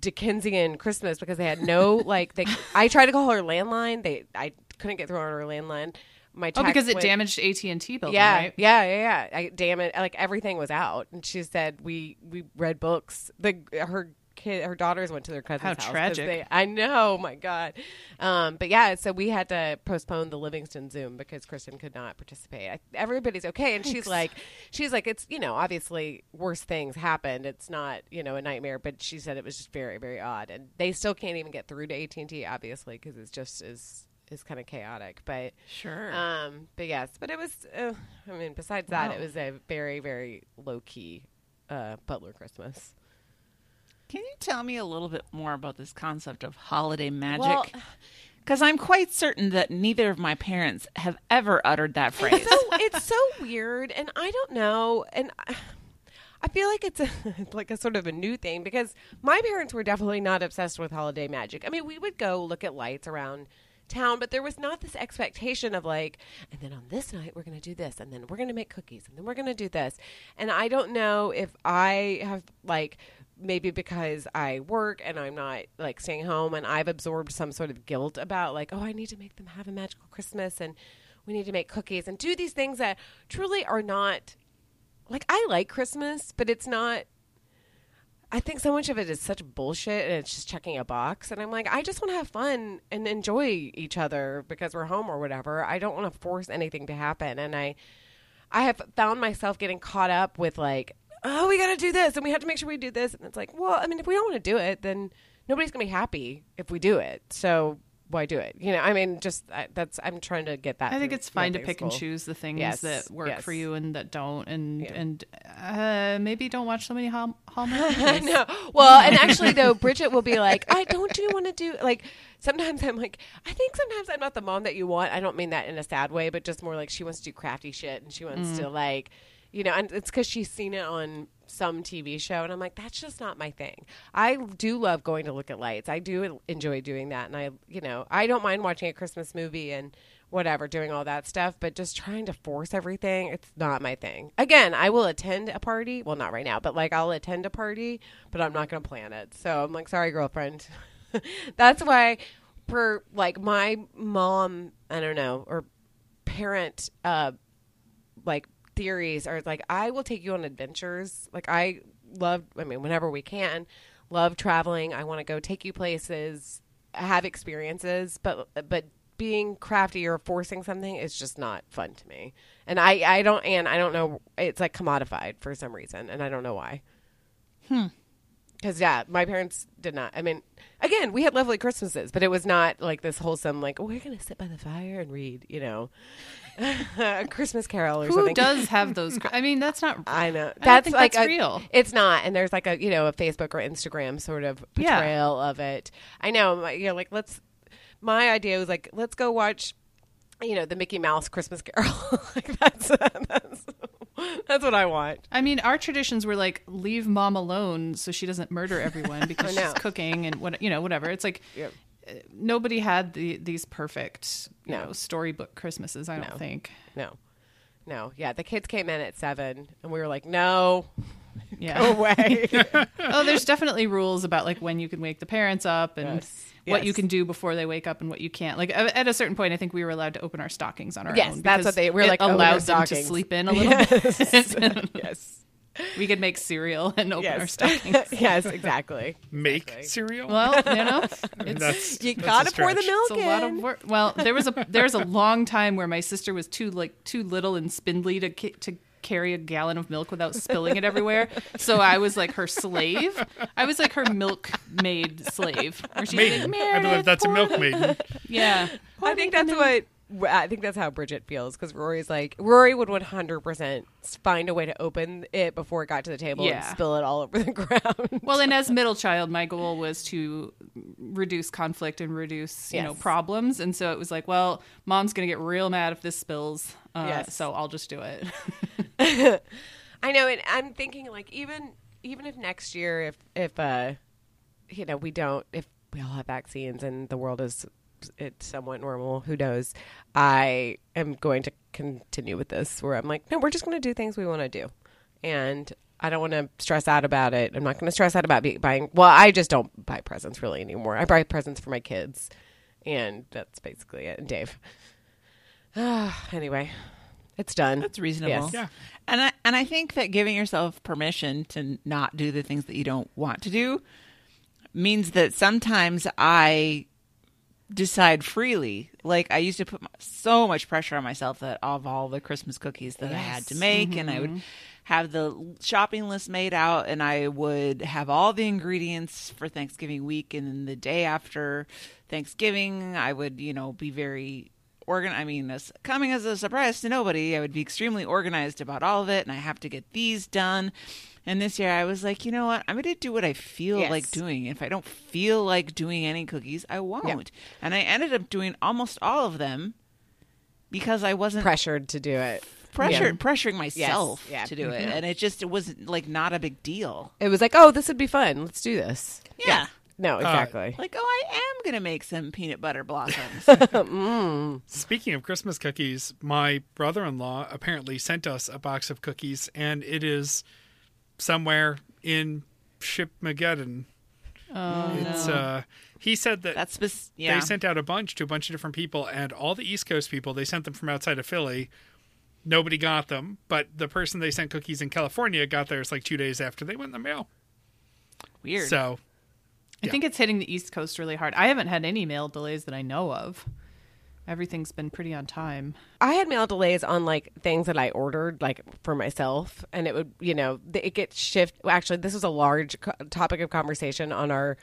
Dickensian Christmas because they had no like they. I tried to call her landline. They I couldn't get through on her landline. My Oh, because it went- damaged AT and T building, yeah, right? yeah, yeah, yeah. I, damn it! Like everything was out, and she said we we read books. The her kid, her daughters went to their cousin's house. How tragic. They, I know, my god. Um, but yeah, so we had to postpone the Livingston Zoom because Kristen could not participate. I, everybody's okay, and she's like, she's like, it's you know, obviously worse things happened. It's not you know a nightmare, but she said it was just very very odd, and they still can't even get through to AT and T, obviously, because it's just is is kind of chaotic, but. Sure. Um, but yes, but it was. Uh, I mean, besides that, Wow. it was a very, very low key uh, Butler Christmas. Can you tell me a little bit more about this concept of holiday magic? Because I'm quite certain that neither of my parents have ever uttered that phrase. So it's so weird, and I don't know, and. I, I feel like it's a, like a sort of a new thing because my parents were definitely not obsessed with holiday magic. I mean, we would go look at lights around town, but there was not this expectation of like, and then on this night we're going to do this, and then we're going to make cookies, and then we're going to do this. And I don't know if I have like maybe because I work and I'm not like staying home and I've absorbed some sort of guilt about like, oh, I need to make them have a magical Christmas and we need to make cookies and do these things that truly are not like I like Christmas, but it's not I think so much of it is such bullshit and it's just checking a box and I'm like I just want to have fun and enjoy each other because we're home or whatever. I don't want to force anything to happen and I I have found myself getting caught up with like, oh, we got to do this and we have to make sure we do this. And it's like, well, I mean, if we don't want to do it, then nobody's going to be happy if we do it. So why do it? You know, I mean, just I, that's, I'm trying to get that. I think it's fine to pick and choose the things Yes, that work yes. for you and that don't, and Yeah. and uh, maybe don't watch so many Hall- Hallmark movies. no. Well, and actually, though, Bridget will be like, I don't do want to do like. Sometimes I'm like, I think sometimes I'm not the mom that you want. I don't mean that in a sad way, but just more like she wants to do crafty shit and she wants to like, you know, and it's because she's seen it on some TV show, and I'm like, that's just not my thing. I do love going to look at lights. I do enjoy doing that, and I, you know, I don't mind watching a Christmas movie and whatever, doing all that stuff, but just trying to force everything, it's not my thing. Again, I will attend a party. Well, not right now, but like I'll attend a party, but I'm not going to plan it. So I'm like, sorry, girlfriend. That's why, for like my mom, I don't know, or parent, uh, like theories are like, I will take you on adventures. Like I love, I mean, whenever we can, love traveling. I want to go take you places, have experiences, but but being crafty or forcing something is just not fun to me. And I I don't and I don't know. It's like commodified for some reason, and I don't know why. Hmm. Because yeah, my parents did not. I mean, again, we had lovely Christmases, but it was not like this wholesome. Like, oh, we're gonna sit by the fire and read, you know, a Christmas Carol or Who something. Who does have those? I mean, that's not. I know don't that's like that's a- real. It's not, and there's like a you know a Facebook or Instagram sort of Yeah. portrayal of it. I know, you know, like let's. My idea was like let's go watch, you know, the Mickey Mouse Christmas Carol. like that's that's that's what I want. I mean, our traditions were like leave mom alone so she doesn't murder everyone because she's cooking and what you know, whatever. It's like Yep. uh, nobody had the these perfect, you No. know, storybook Christmases. I don't No. think. No, no, yeah. The kids came in at seven, and we were like, no, go away. oh, there's definitely rules about like when you can wake the parents up and Yes. what you can do before they wake up and what you can't. Like at at a certain point, I think we were allowed to open our stockings on our Yes, own. that's what they- we're like, allowed our them to sleep in a little bit. yes, we could make cereal and open our stockings. yes, exactly. Make Exactly. cereal. Well, you know, I mean, it's, that's You that's gotta a pour the milk it's a lot of work. Well, there was a there was a long time where my sister was too like too little and spindly to to carry a gallon of milk without spilling it everywhere. So I was like her slave. I was like her milkmaid slave. Where she's Maiden. like, I believe that's a milkmaid. Yeah. I think that's what I think that's how Bridget feels because Rory's like Rory would 100% find a way to open it before it got to the table and spill it all over the ground. Well, and as middle child, my goal was to reduce conflict and reduce, you know, problems. And so it was like, well, mom's going to get real mad if this spills. Uh, Yes. So I'll just do it. I know, and I'm thinking like even even if next year, if if uh, you know, we don't, if we all have vaccines and the world is it's somewhat normal, who knows? I am going to continue with this where I'm like, no, we're just going to do things we want to do, and I don't want to stress out about it. I'm not going to stress out about be- buying. Well, I just don't buy presents really anymore. I buy presents for my kids, and that's basically it. And Dave. anyway, it's done. That's reasonable. Yes. Yeah. And I and I think that giving yourself permission to not do the things that you don't want to do means that sometimes I decide freely. Like I used to put so much pressure on myself that of all the Christmas cookies that I had to make and I would mm-hmm. have the shopping list made out and I would have all the ingredients for Thanksgiving week and then the day after Thanksgiving I would, you know, be very organ I mean as coming as a surprise to nobody, I would be extremely organized about all of it and I have to get these done. And this year I was like, you know what? I'm going to do what I feel Yes. like doing. If I don't feel like doing any cookies, I won't. And I ended up doing almost all of them because I wasn't pressured to do it. Pressured, Yeah. pressuring myself yeah. to do it. Mm-hmm. And it just it was like not a big deal. It was like, oh, this would be fun. Let's do this. Yeah. No, uh, exactly. Like, oh, I am going to make some peanut butter blossoms. Mm. Speaking of Christmas cookies, my brother in law apparently sent us a box of cookies, and it is somewhere in Shipmageddon. Oh, It's no. uh he said that That's spec- yeah. they sent out a bunch to a bunch of different people and all the East Coast people, they sent them from outside of Philly. Nobody got them, but the person they sent cookies in California got theirs like two days after they went in the mail. Weird. So I think it's hitting the East Coast really hard. I haven't had any mail delays that I know of. Everything's been pretty on time. I had mail delays on like things that I ordered like for myself, and it would you know it gets shift. Actually, this was a large co- topic of conversation on our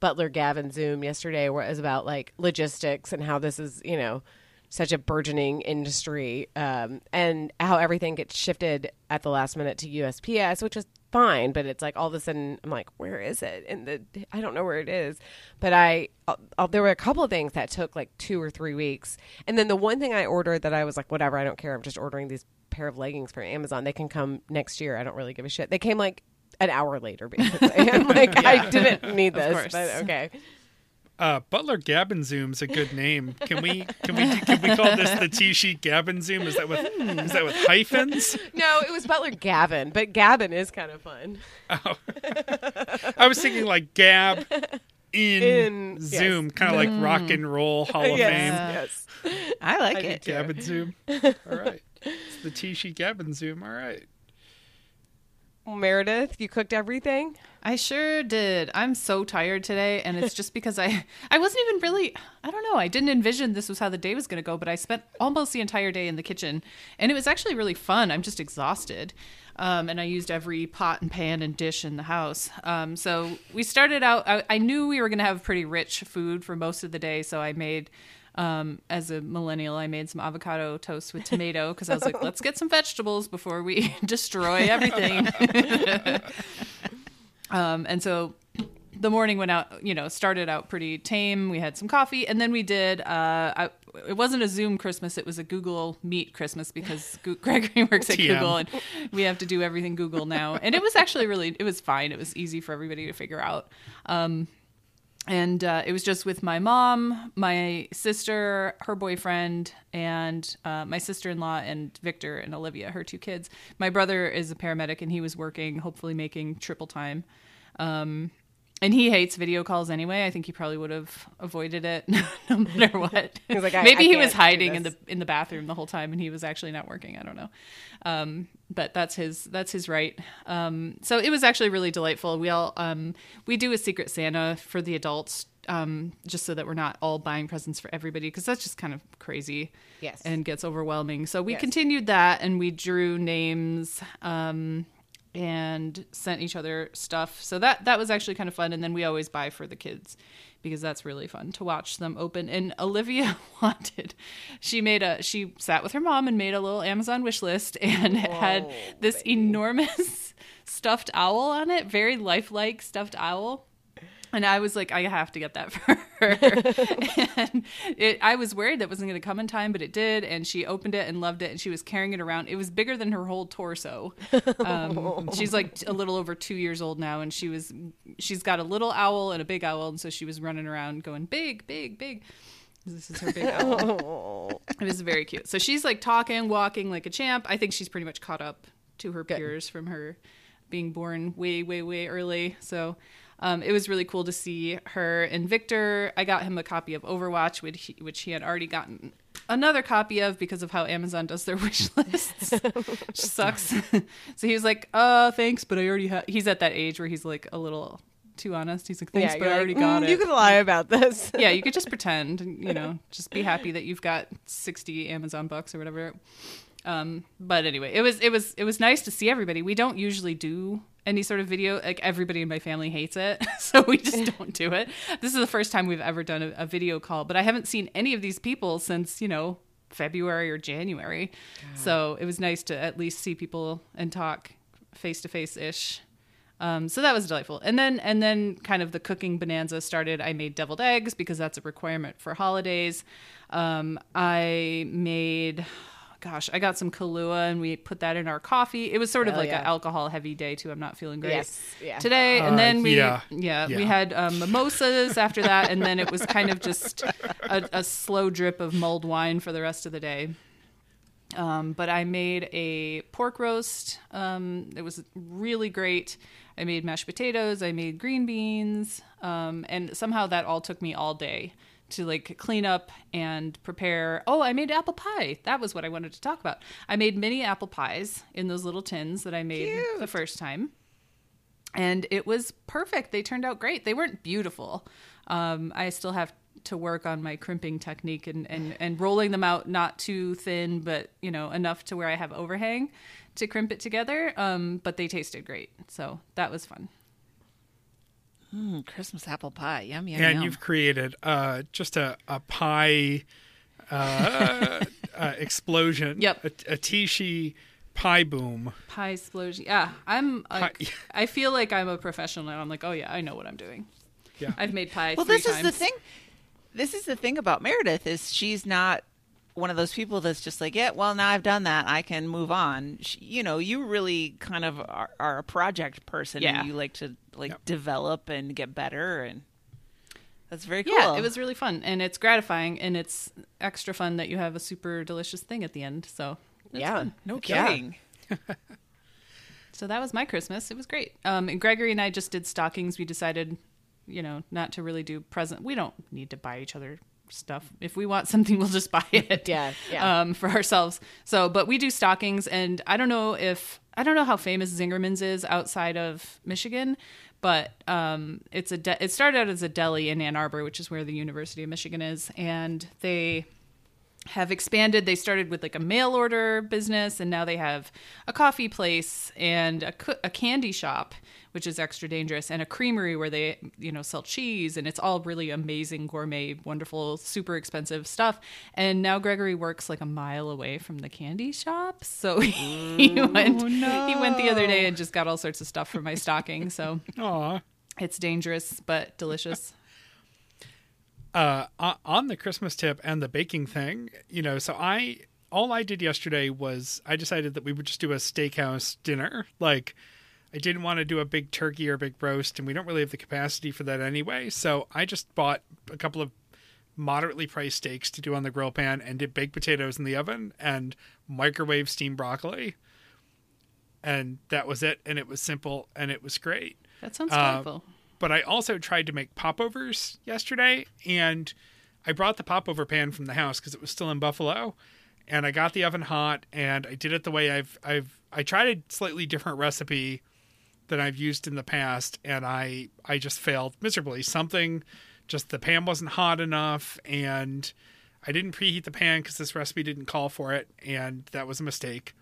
Butler Gavin Zoom yesterday, where it was about like logistics and how this is you know such a burgeoning industry, um, and how everything gets shifted at the last minute to USPS, which is fine, but it's like all of a sudden I'm like, where is it? And the I don't know where it is. But I, uh, there were a couple of things that took like two or three weeks, and then the one thing I ordered that I was like, whatever, I don't care. I'm just ordering these pair of leggings from Amazon. They can come next year. I don't really give a shit. They came like an hour later, basically. I'm like, I didn't need this, but okay. Uh, Butler Gavin Zoom's a good name. Can we can we can we call this the T sheet Gavin Zoom? Is that with is that with hyphens? No, it was Butler Gavin, but Gavin is kind of fun. I was thinking like Gab in, In- Zoom, kind of like Rock and Roll Hall of Fame. yes. I like it. Gavin Zoom. All right. It's the T sheet Gavin Zoom. All right. Meredith, you cooked everything. I sure did. I'm so tired today, and it's just because I I wasn't even really I don't know. I didn't envision this was how the day was going to go, but I spent almost the entire day in the kitchen, and it was actually really fun. I'm just exhausted, um, and I used every pot and pan and dish in the house. Um, so we started out. I, I knew we were going to have pretty rich food for most of the day, so I made. Um, as a millennial, I made some avocado toast with tomato because I was like, let's get some vegetables before we destroy everything. Um, and so the morning went out, you know, started out pretty tame. We had some coffee, and then we did. Uh, I, it wasn't a Zoom Christmas; it was a Google Meet Christmas because Gu- Gregory works at TM. Google, and we have to do everything Google now. And it was actually really, it was fine. It was easy for everybody to figure out. Um, and uh, it was just with my mom, my sister, her boyfriend, and uh, my sister-in-law, and Victor and Olivia, her two kids. My brother is a paramedic, and he was working, hopefully making triple time. Um, and he hates video calls anyway. I think he probably would have avoided it no matter what. Like, maybe I he was hiding in the in the bathroom the whole time, and he was actually not working. I don't know. Um, but that's his that's his right. Um, so it was actually really delightful. We all um, we do a secret Santa for the adults. Um, just so that we're not all buying presents for everybody, because that's just kind of crazy Yes. and gets overwhelming. So we Yes. continued that, and we drew names. And sent each other stuff. So that that was actually kind of fun. And then we always buy for the kids because that's really fun to watch them open. And Olivia wanted, she made a she sat with her mom and made a little Amazon wish list and had this enormous stuffed owl on it, very lifelike stuffed owl. And I was like, I have to get that for her. and it, I was worried that wasn't going to come in time, but it did. And she opened it and loved it. And she was carrying it around. It was bigger than her whole torso. Um, she's like a little over two years old now, and she was, she's got a little owl and a big owl, and so she was running around going big, big, big. This is her big owl. it was very cute. So she's like talking, walking like a champ. I think she's pretty much caught up to her peers from her being born way, way, way early. So um, it was really cool to see her and Victor. I got him a copy of Overwatch, which he, which he had already gotten another copy of because of how Amazon does their wish lists. which sucks. so he was like, "Uh, thanks, but I already have." He's at that age where he's like a little too honest. He's like, "Thanks, yeah, but I already like, got "Mm, it." You could lie about this. yeah, you could just pretend, you know, just be happy that you've got 60 Amazon bucks or whatever. Um, but anyway, it was it was it was nice to see everybody. We don't usually do any sort of video. Like everybody in my family hates it, so we just don't do it. This is the first time we've ever done a, a video call, but I haven't seen any of these people since you know February or January. So it was nice to at least see people and talk face to face ish. Um, so that was delightful. And then and then kind of the cooking bonanza started. I made deviled eggs because that's a requirement for holidays. Um, I made gosh, I got some Kahlua and we put that in our coffee. It was sort of Hell like yeah. an alcohol heavy day too. I'm not feeling great Yes, yeah. today. And Uh, then we yeah. yeah, we had um, mimosas after that, and then it was kind of just a, a slow drip of mulled wine for the rest of the day. Um, but I made a pork roast. Um, it was really great. I made mashed potatoes. I made green beans, um, and somehow that all took me all day to like clean up and prepare. Oh, I made apple pie. That was what I wanted to talk about. I made mini apple pies in those little tins that I made the first time and it was perfect. They turned out great. They weren't beautiful. Um, I still have to work on my crimping technique and, and, and rolling them out not too thin, but you know enough to where I have overhang to crimp it together. Um, but they tasted great, so that was fun. Mm, Christmas apple pie. Yum, yum, and yum. you've created uh, just a, a pie uh, uh, explosion. Yep. A, a Tishi pie boom. Pie explosion. Yeah, I'm. Like, Pie- I feel like I'm a professional now. I'm like, oh yeah, I know what I'm doing. Yeah. I've made pie. well, three this is the thing. This is the thing about Meredith is she's not one of those people that's just like, yeah, well, now I've done that, I can move on. She, you know, you really kind of are, are a project person, Yeah. and you like to like Yep. develop and get better, and that's very cool. Yeah, it was really fun and it's gratifying and it's extra fun that you have a super delicious thing at the end. So Yeah. fun. no Yeah. kidding. So that was my Christmas. It was great. Um, and Gregory and I just did stockings. We decided, you know, not to really do present. We don't need to buy each other stuff. If we want something, we'll just buy it. Yeah, yeah. Um, for ourselves. So, but we do stockings, and I don't know if I don't know how famous Zingerman's is outside of Michigan, but um, it's a de- it started out as a deli in Ann Arbor, which is where the University of Michigan is, and they have expanded. They started with like a mail order business, and now they have a coffee place and a, co- a candy shop, which is extra dangerous, and a creamery where they you know sell cheese, and it's all really amazing, gourmet, wonderful, super expensive stuff. And now Gregory works like a mile away from the candy shop, so he went he went the other day and just got all sorts of stuff for my stocking. So Aw. it's dangerous but delicious. uh, on the Christmas tip and the baking thing, you know, so I all I did yesterday was I decided that we would just do a steakhouse dinner. Like, I didn't want to do a big turkey or a big roast, and we don't really have the capacity for that anyway. So I just bought a couple of moderately priced steaks to do on the grill pan and did baked potatoes in the oven and microwave steamed broccoli. And that was it. And it was simple and it was great That sounds Uh, delightful. but I also tried to make popovers yesterday, and I brought the popover pan from the house because it was still in Buffalo, and I got the oven hot, and I did it the way I've I've I tried a slightly different recipe than I've used in the past, and I I just failed miserably. Something, just the pan wasn't hot enough, and I didn't preheat the pan because this recipe didn't call for it, and that was a mistake,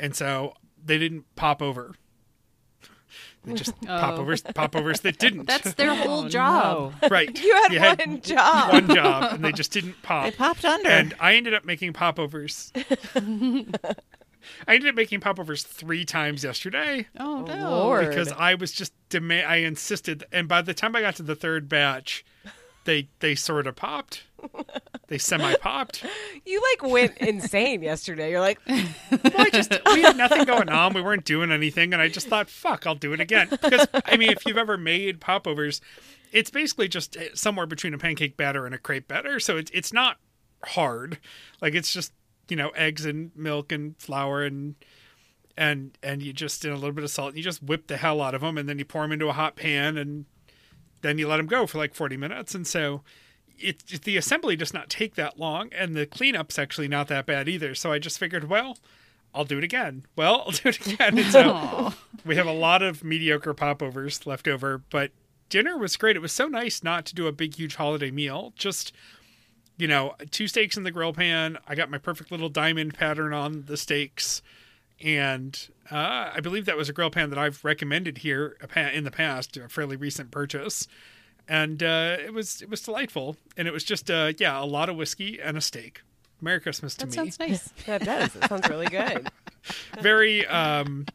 and so they didn't pop over They just oh. popovers, popovers that didn't. That's their whole oh, job. no. right. You had one job. one job, and they just didn't pop. They popped under. And I ended up making popovers. I ended up making popovers three times yesterday Oh no. Lord. because I was just demand. I insisted, and by the time I got to the third batch, they they sort of popped. They semi popped. You like went insane yesterday. You're like, I just we had nothing going on. We weren't doing anything, and I just thought, "Fuck, I'll do it again." Because I mean, if you've ever made popovers, it's basically just eh, somewhere between a pancake batter and a crepe batter, so it's it's not hard. Like it's just you know eggs and milk and flour and and and you just in a little bit of salt. And you just whip the hell out of them, and then you pour them into a hot pan, and then you let them go for like forty minutes, and so. It, it- the assembly does not take that long, and the cleanup's actually not that bad either. So I just figured, well, I'll do it again. Well, I'll do it again. And so we have a lot of mediocre popovers left over, but dinner was great. It was so nice not to do a big, huge holiday meal. Just, you know, two steaks in the grill pan. I got my perfect little diamond pattern on the steaks. And uh, I believe that was a grill pan that I've recommended here in the past, a fairly recent purchase. And uh, it was it was delightful, and it was just uh, yeah a lot of whiskey and a steak. Merry Christmas to That me sounds nice. that does. It sounds really good. very um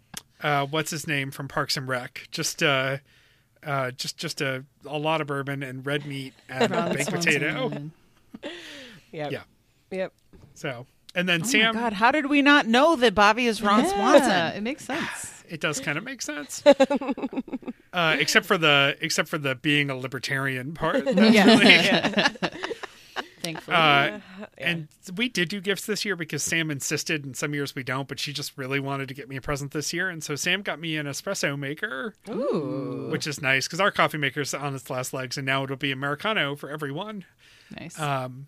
uh what's his name from Parks and Rec. Just uh uh just just a a lot of bourbon and red meat and Ron baked Swanson potato. And- Yep. Yeah. Yep. So and then oh Sam my God, how did we not know that Bobby is Ron Yeah, Swanson? it makes sense. it does kind of make sense. uh except for the except for the being a libertarian part. Yeah. Thankfully. Uh, and we did do gifts this year because Sam insisted, and some years we don't, but she just really wanted to get me a present this year. And so Sam got me an espresso maker, Ooh. which is nice because our coffee maker's on its last legs, and now it'll be Americano for everyone. Nice. Um,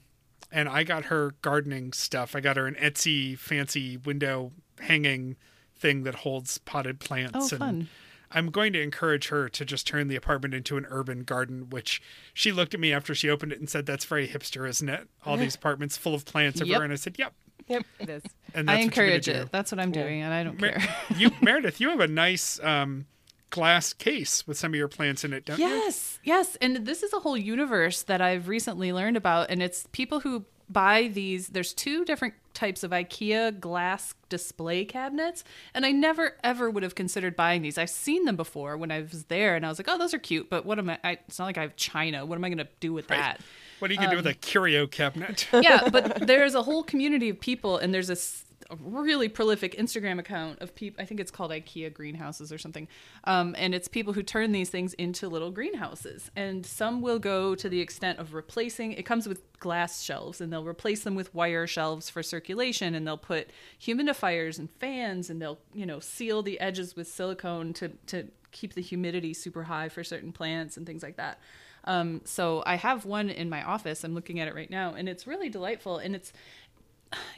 and I got her gardening stuff. I got her an Etsy fancy window hanging thing that holds potted plants. oh, and fun. I'm going to encourage her to just turn the apartment into an urban garden, which she looked at me after she opened it and said, That's very hipster, isn't it? All these apartments full of plants Yep. everywhere. And I said, Yep. Yep. It is. And that's I what you're encourage do. it. That's what I'm doing, and I don't Mer- care. you, Meredith, you have a nice um, glass case with some of your plants in it, don't you? Yes, yes. And this is a whole universe that I've recently learned about. And it's people who buy these. There's two different types of IKEA glass display cabinets. And I never, ever would have considered buying these. I've seen them before when I was there and I was like, oh, those are cute. But what am I? I it's not like I have China. What am I going to do with that? What are you going to do with a um, curio cabinet? yeah, but there's a whole community of people, and there's a, s- a really prolific Instagram account of people. I think it's called IKEA greenhouses or something, um, and it's people who turn these things into little greenhouses. And some will go to the extent of replacing. It comes with glass shelves, and they'll replace them with wire shelves for circulation, and they'll put humidifiers and fans, and they'll you know seal the edges with silicone to to keep the humidity super high for certain plants and things like that. Um, so I have one in my office. I'm looking at it right now, and it's really delightful. And it's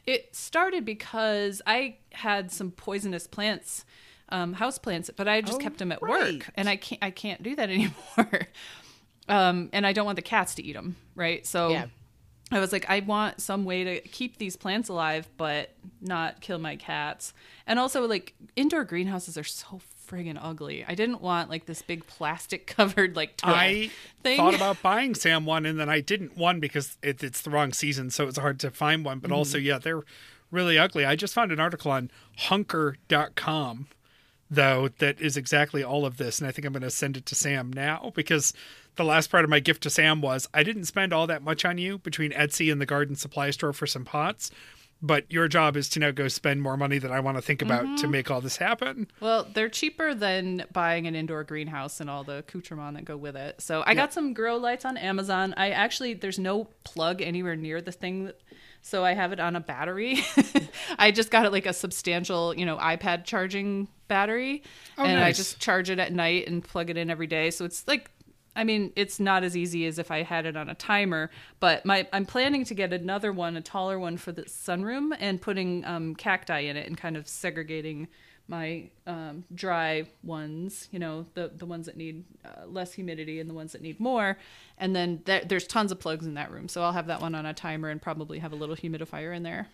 it started because I had some poisonous plants, um, house plants, but I just Oh, kept them at right. work, and I can't I can't do that anymore. um, and I don't want the cats to eat them, right? So. Yeah. I was like, I want some way to keep these plants alive, but not kill my cats. And also, like, indoor greenhouses are so friggin' ugly. I didn't want like this big plastic covered like top I thing. thought about buying Sam one, and then I didn't. One because it, it's the wrong season, so it's hard to find one. But mm-hmm. also, yeah, they're really ugly. I just found an article on Hunker.com, though, that is exactly all of this, and I think I'm going to send it to Sam now because the last part of my gift to Sam was I didn't spend all that much on you between Etsy and the garden supply store for some pots. But your job is to now go spend more money than I want to think about to mm-hmm. make all this happen. Well, they're cheaper than buying an indoor greenhouse and all the accoutrements that go with it. So I got some grow lights on Amazon. I actually there's no plug anywhere near the thing, so I have it on a battery. I just got it like a substantial, you know, iPad charging battery, oh, and I just charge it at night and plug it in every day. So it's like. I mean, it's not as easy as if I had it on a timer, but my I'm planning to get another one, a taller one for the sunroom, and putting um, cacti in it and kind of segregating my um, dry ones, you know, the the ones that need uh, less humidity and the ones that need more. And then there, there's tons of plugs in that room, so I'll have that one on a timer and probably have a little humidifier in there.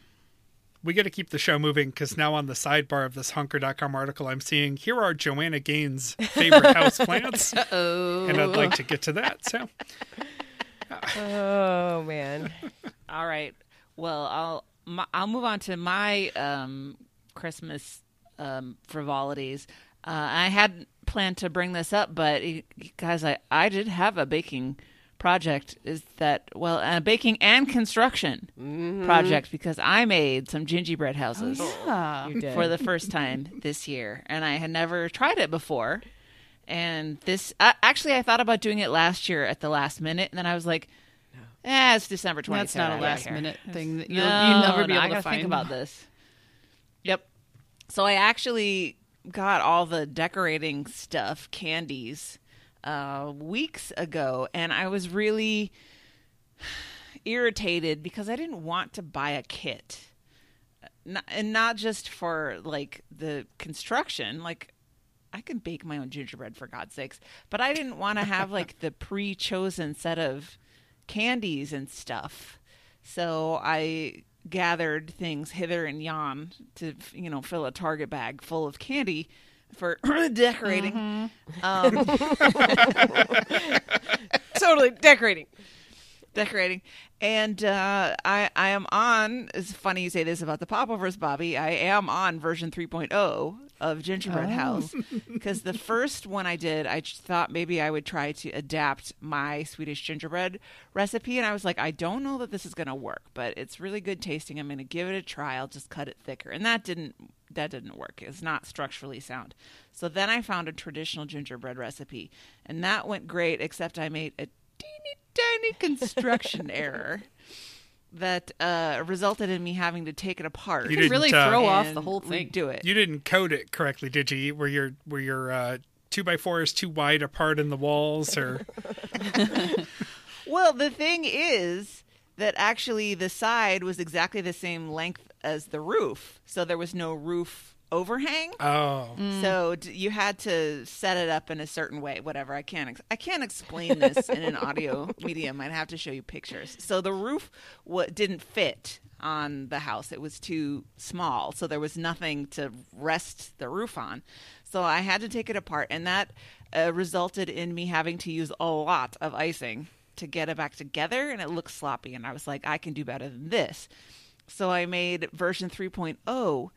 We got to keep the show moving because now on the sidebar of this hunker.com article, I'm seeing here are Joanna Gaines' favorite house plants. Oh, And I'd like to get to that. So, Oh man. All right. Well, I'll my, I'll move on to my um, Christmas um, frivolities. Uh, I hadn't planned to bring this up, but you guys, I I did have a baking project. Is that well, a baking and construction project because I made some gingerbread houses yeah. For the first time this year, and I had never tried it before. And this, uh, actually, I thought about doing it last year at the last minute, and then I was like, "Eh, it's December twenty That's not a last minute thing that you'll, No, you'll never be no, able I to gotta find. think about this. Yep. So I actually got all the decorating stuff, candies, uh, weeks ago, and I was really irritated because I didn't want to buy a kit, N- and not just for like the construction, like. I can bake my own gingerbread for God's sakes, but I didn't want to have like the pre-chosen set of candies and stuff. So I gathered things hither and yon to, you know, fill a Target bag full of candy for decorating. Um, totally decorating. decorating. And uh, I, I am on, it's funny you say this about the popovers, Bobby. I am on version 3.0 of Gingerbread oh. House. Because the first one I did, I thought maybe I would try to adapt my Swedish gingerbread recipe. And I was like, I don't know that this is going to work, but it's really good tasting. I'm going to give it a try. I'll just cut it thicker. And that didn't. That didn't work. It's not structurally sound. So then I found a traditional gingerbread recipe, and that went great. Except I made a teeny tiny construction error that uh, resulted in me having to take it apart. You It can really didn't, uh, throw off the whole thing. Do it. you didn't code it correctly, did you? Were your were your uh, two by four is too wide apart in the walls, or Well, the thing is that actually the side was exactly the same length as the roof, so there was no roof overhang. oh, So d- you had to set it up in a certain way. Whatever. I can't. Ex- I can't explain this in an audio medium. I'd have to show you pictures. So the roof w- didn't fit on the house. It was too small. So there was nothing to rest the roof on. So I had to take it apart, and that uh, resulted in me having to use a lot of icing to get it back together, and it looked sloppy. And I was like, I can do better than this. So I made version 3.0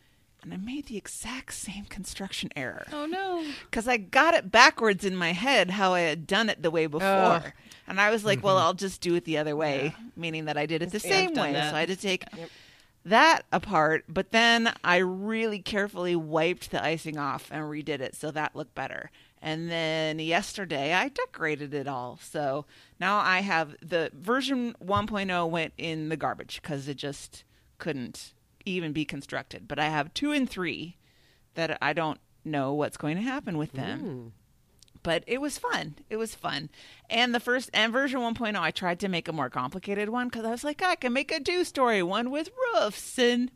and I made the exact same construction error Oh no! because I got it backwards in my head how I had done it the way before. Ugh. And I was like, well, I'll just do it the other way, meaning that I did it the Yeah, same way. that. So I had to take that apart, but then I really carefully wiped the icing off and redid it so that looked better. And then yesterday I decorated it all. So now I have the version 1.0 went in the garbage because it just couldn't even be constructed. But I have two and three that I don't know what's going to happen with them. Hmm. But it was fun. It was fun. And the first and version 1.0, I tried to make a more complicated one because I was like, I can make a two story one with roofs and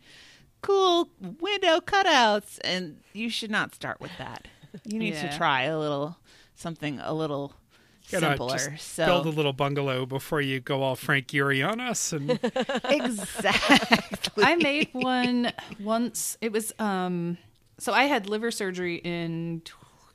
cool window cutouts. And you should not start with that. You need Yeah. to try a little something a little simpler. just so build a little bungalow before you go all Frank Gehry on us. And exactly. I made one once. It was um so I had liver surgery in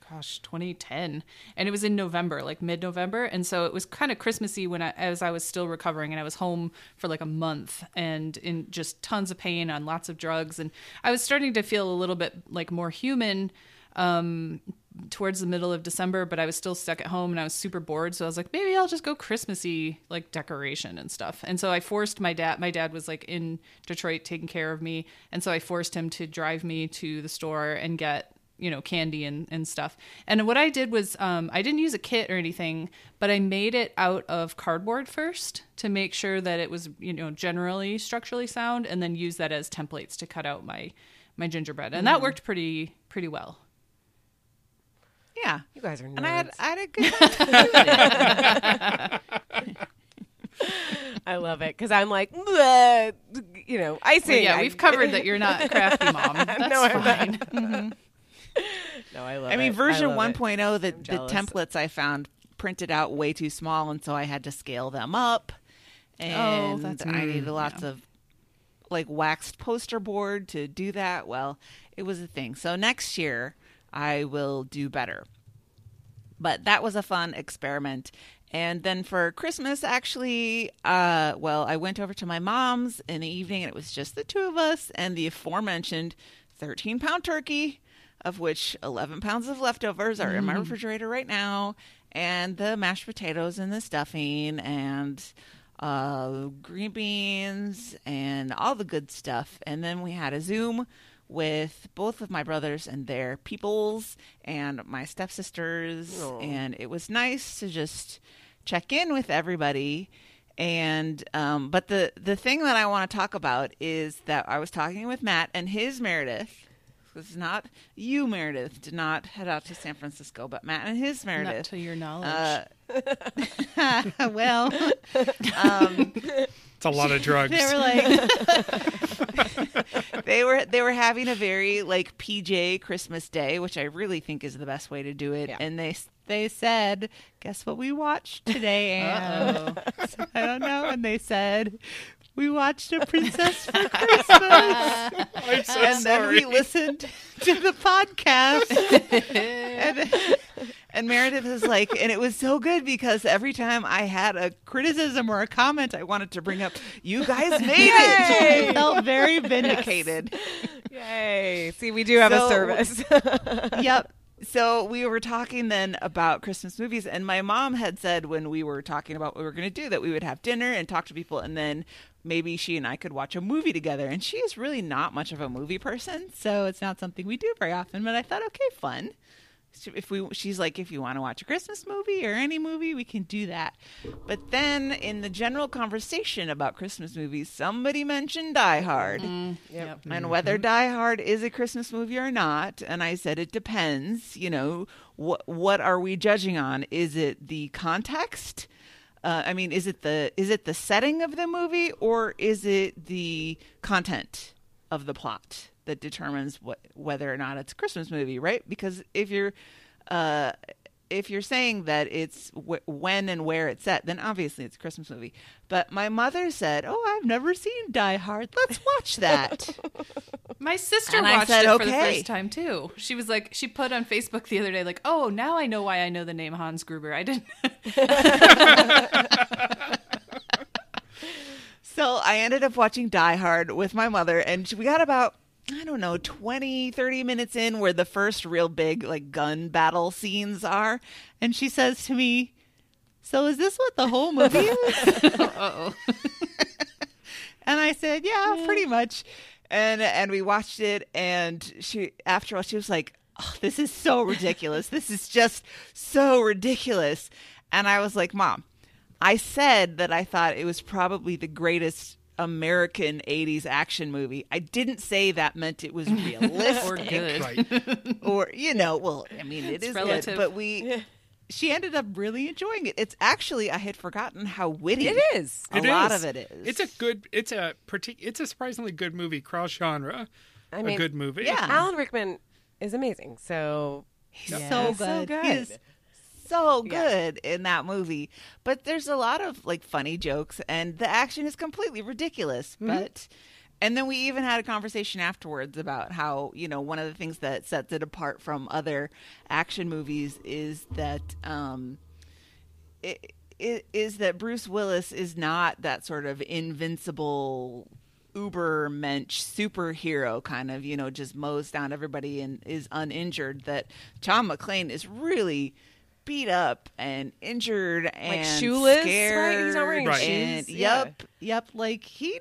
gosh, 2010 and it was in November, like mid-November, and so it was kind of Christmassy when I as I was still recovering and I was home for like a month and in just tons of pain on lots of drugs and I was starting to feel a little bit like more human um towards the middle of December, but I was still stuck at home and I was super bored. So I was like, maybe I'll just go Christmassy like decoration and stuff. And so I forced my dad. My dad was like in Detroit taking care of me, and so I forced him to drive me to the store and get you know candy and, and stuff. And what I did was um, I didn't use a kit or anything, but I made it out of cardboard first to make sure that it was you know generally structurally sound, and then use that as templates to cut out my my gingerbread, and that worked pretty pretty well. Yeah. You guys are nerds. And I had, I had a good I love it because I'm like, "Bleh," you know, icing. Well, yeah, I- we've covered that you're not crafty mom. That's No, I'm not. fine. No, I love. I mean, it. version love it. 1.0, the, the templates I found printed out way too small, and so I had to scale them up. And Oh, that's- I needed mm, lots yeah. of like waxed poster board to do that. Well, it was a thing. So next year I will do better. But that was a fun experiment. And then for Christmas, actually, uh, well, I went over to my mom's in the evening and it was just the two of us and the aforementioned 13 pound turkey, of which 11 pounds of leftovers are in my refrigerator right now, and the mashed potatoes and the stuffing and uh, green beans and all the good stuff. And then we had a Zoom with both of my brothers and their peoples and my stepsisters. And it was nice to just check in with everybody. And um, but the the thing that I want to talk about is that I was talking with Matt and his Meredith. This is not you, Meredith. Did not head out to San Francisco, but Matt and his Not Meredith. to your knowledge. Uh, well, um, It's a lot of drugs. they were like they were they were having a very like PJ Christmas day, which I really think is the best way to do it. Yeah. And they they said, "Guess what we watched today?" And So I don't know. And they said, "We watched a Princess for Christmas." I'm so and then we listened to the podcast. and, and Meredith is like, and it was so good because every time I had a criticism or a comment I wanted to bring up, you guys made it. I felt very vindicated. Yay! See, we do have So- a service. yep. So we were talking then about Christmas movies, and my mom had said when we were talking about what we were going to do that we would have dinner and talk to people, and then maybe she and I could watch a movie together. And she is really not much of a movie person, so it's not something we do very often. But I thought, okay, fun. If we, she's like, if you want to watch a Christmas movie or any movie, we can do that. But then in the general conversation about Christmas movies, somebody mentioned Die Hard mm, yep. and mm-hmm. whether Die Hard is a Christmas movie or not. And I said it depends. You know, what what are we judging on? Is it the context? Uh, I mean, is it the is it the setting of the movie or is it the content of the plot that determines what whether or not it's a Christmas movie, right? Because if you're uh, if you're saying that it's w- when and where it's set, then obviously it's a Christmas movie. But my mother said, "Oh, I've never seen Die Hard. Let's watch that." My sister And watched said, it for the first time too. She was like, she put on Facebook the other day, like, "Oh, now I know why I know the name Hans Gruber. I didn't." So I ended up watching Die Hard with my mother, and we got about, I don't know, 20, 30 minutes in where the first real big, like, gun battle scenes are. And she says to me, So is this what the whole movie is? Uh-oh. And I said, "Yeah, pretty much." And and we watched it, and she after all she was like, oh, "This is so ridiculous. this is just so ridiculous." And I was like, "Mom, I said that I thought it was probably the greatest." American 80s action movie. I didn't say that meant it was realistic or good. Right. or you know, well, I mean, it It's is relative. good, but we she ended up really enjoying it. It's actually I had forgotten how witty it is. a It lot is. of it is. It's a good. It's a partic- It's a surprisingly good movie. Cross genre. I mean, a good movie. Yeah. Alan Rickman is amazing. So He's Yeah. so He's so good. good. So Yeah. good in that movie. But there's a lot of like funny jokes and the action is completely ridiculous. But and then we even had a conversation afterwards about how, you know, one of the things that sets it apart from other action movies is that um it, it is that Bruce Willis is not that sort of invincible uber mensch superhero kind of you know just mows down everybody and is uninjured that John McClane is really beat up and injured and like shoeless, right? He's not wearing Right. and shoes. Yeah. yep yep like he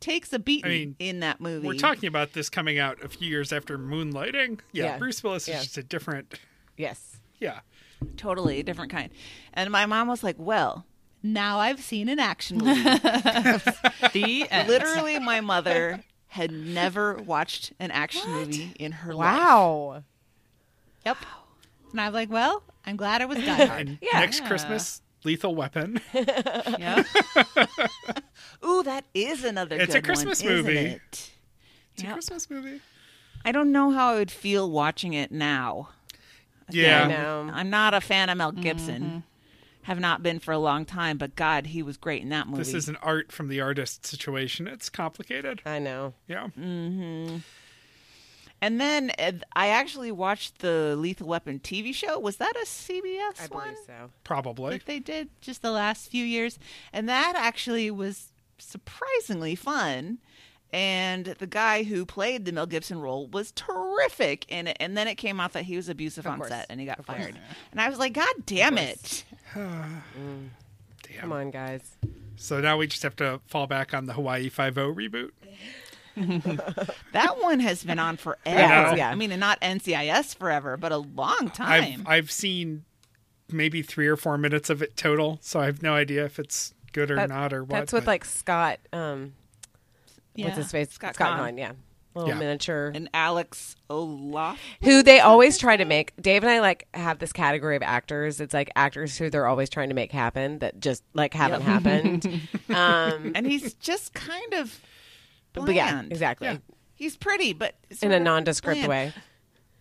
takes a beating I mean, in that movie We're talking about this coming out a few years after Moonlighting. Yeah, Yeah. Bruce Willis Yeah. is just a different. yes, Yeah, totally a different kind and my mom was like well now I've seen an action movie the end. Literally, my mother had never watched an action movie in her life. wow. Yep. And I'm like, well, I'm glad it was Die Hard. and Yeah. next Christmas, Lethal Weapon. Yeah. Ooh, that is another. It's a good Christmas one, isn't movie. it? It's a Christmas movie. I don't know how I would feel watching it now. Yeah, I know. I'm not a fan of Mel Gibson. Mm-hmm. have not been for a long time. But God, he was great in that movie. This is an art from the artist situation. It's complicated. I know. Yeah. Mm-hmm. And then uh, I actually watched the Lethal Weapon TV show. Was that a CBS I one? believe so. Probably. that they did just the last few years, and that actually was surprisingly fun. And the guy who played the Mel Gibson role was terrific in it. And then it came out that he was abusive on course. set and he got Of course. fired. And I was like, God damn course. it! Damn. Come on, guys. So now we just have to fall back on the Hawaii Five O reboot. That one has been on forever. Yeah. Yeah. I mean, and not NCIS forever, but a long time. I've I've seen maybe three or four minutes of it total, so I have no idea if it's good or That- not or what. That's with but- like Scott. Um, Yeah. what's his face? Scott Scott, Caan. Caan. Yeah, little Yeah. miniature. and Alex Olaf. who they always try to make. Dave and I like have this category of actors. It's like actors who they're always trying to make happen that just like haven't happened. um, And he's just kind of bland. but yeah, exactly. Yeah. He's pretty, but In a nondescript bland. way.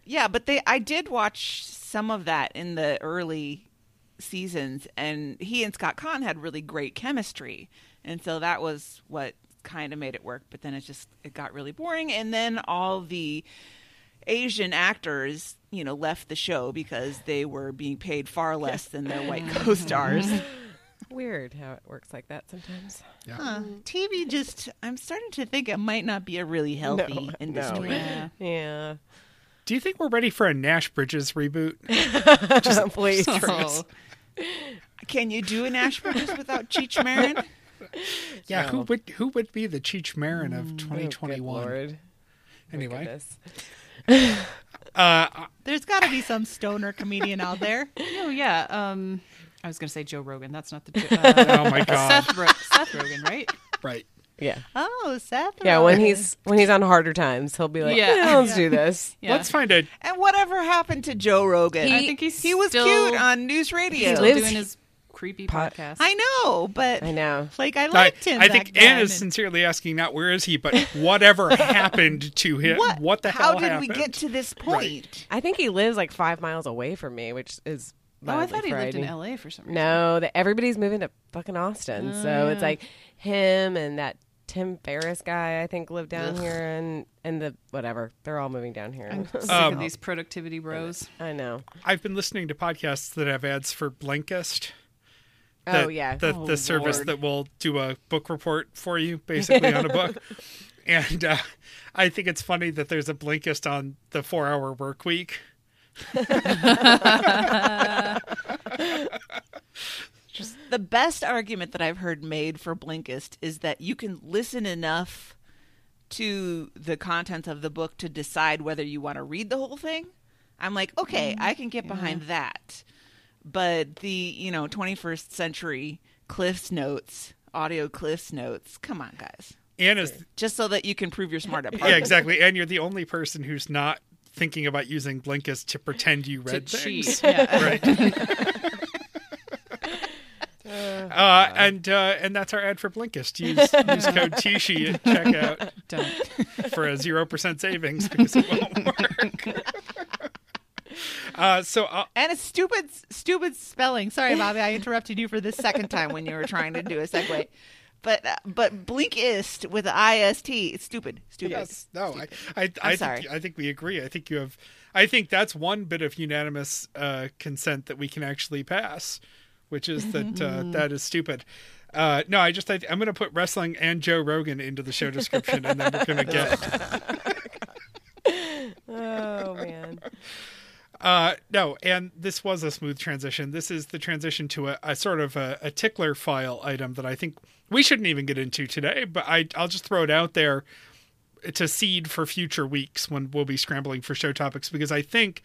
Yeah, but they I did watch some of that in the early seasons and he and Scott Caan had really great chemistry. And so that was what kind of made it work, but then it just it got really boring and then all the Asian actors, you know, left the show because they were being paid far less than their white co-stars. Weird how it works like that sometimes. yeah. Huh. TV just I'm starting to think it might not be a really healthy No, industry. no. Yeah. Yeah. Do you think we're ready for a Nash Bridges reboot? Please. Oh. Can you do an Nash Bridges without Cheech Marin? Yeah, who would who would be the Cheech Marin of Oh, 2021? Lord. My anyway, uh, There's got to be some stoner comedian out there. Oh yeah. Um, I was gonna say Joe Rogan. That's not the. Uh, oh my god, Seth, Ro- Seth Rogen, right? right? Yeah. Oh, Seth. Yeah, when he's when he's on harder times, he'll be like, Yeah. "Yeah, let's do this." Yeah. Let's find a and whatever happened to Joe Rogan? I think he's he was still, cute on news radio. still lives- doing his creepy Pod- podcast. I know, but I know. like I I, liked him. I back think then, Anne is and- sincerely asking not where is he, but whatever happened to him? What? What, the How hell How did happened? we get to this point? I think he lives like five miles away from me, which is. Oh, I mildly thought he lived in. L.A. for some reason. No, that everybody's moving to fucking Austin, so it's like him and that Tim Ferriss guy. I think live down here, and and the whatever. They're all moving down here. I'm sick Um, of these productivity bros. I know. I've been listening to podcasts that have ads for Blinkist. Oh yeah. the Oh, the service Lord. that will do a book report for you, basically on a book. And uh, I think it's funny that there's a Blinkist on the four hour work week. The best argument that I've heard made for Blinkist is that you can listen enough to the contents of the book to decide whether you want to read the whole thing. I'm like, okay, mm-hmm. I can get behind that. But the, you know, 21st century Cliff's Notes, audio Cliff's Notes, come on, guys. Anne is Just so that you can prove you're smart at yeah, exactly. And you're the only person who's not thinking about using Blinkist to pretend you To read things. Yeah. Right. Uh, and uh, and that's our ad for Blinkist. Use use code Tishi at checkout Don't. for a zero percent savings because it won't work. uh, so uh, And a stupid, stupid spelling. Sorry, Bobby, I interrupted you for the second time when you were trying to do a segue. But uh, but Blinkist with the ist, it's stupid, stupid. yes, no, I I, I sorry. think I think we agree. I think you have. I think that's one bit of unanimous uh, consent that we can actually pass, which is that uh, that is stupid. Uh, no, I just I, I'm going to put wrestling and Joe Rogan into the show description, and then we're going to get Oh man. Uh, no, and this was a smooth transition. This is the transition to a, a sort of a, a tickler file item that I think we shouldn't even get into today, but I, I'll just throw it out there to seed for future weeks when we'll be scrambling for show topics because I think.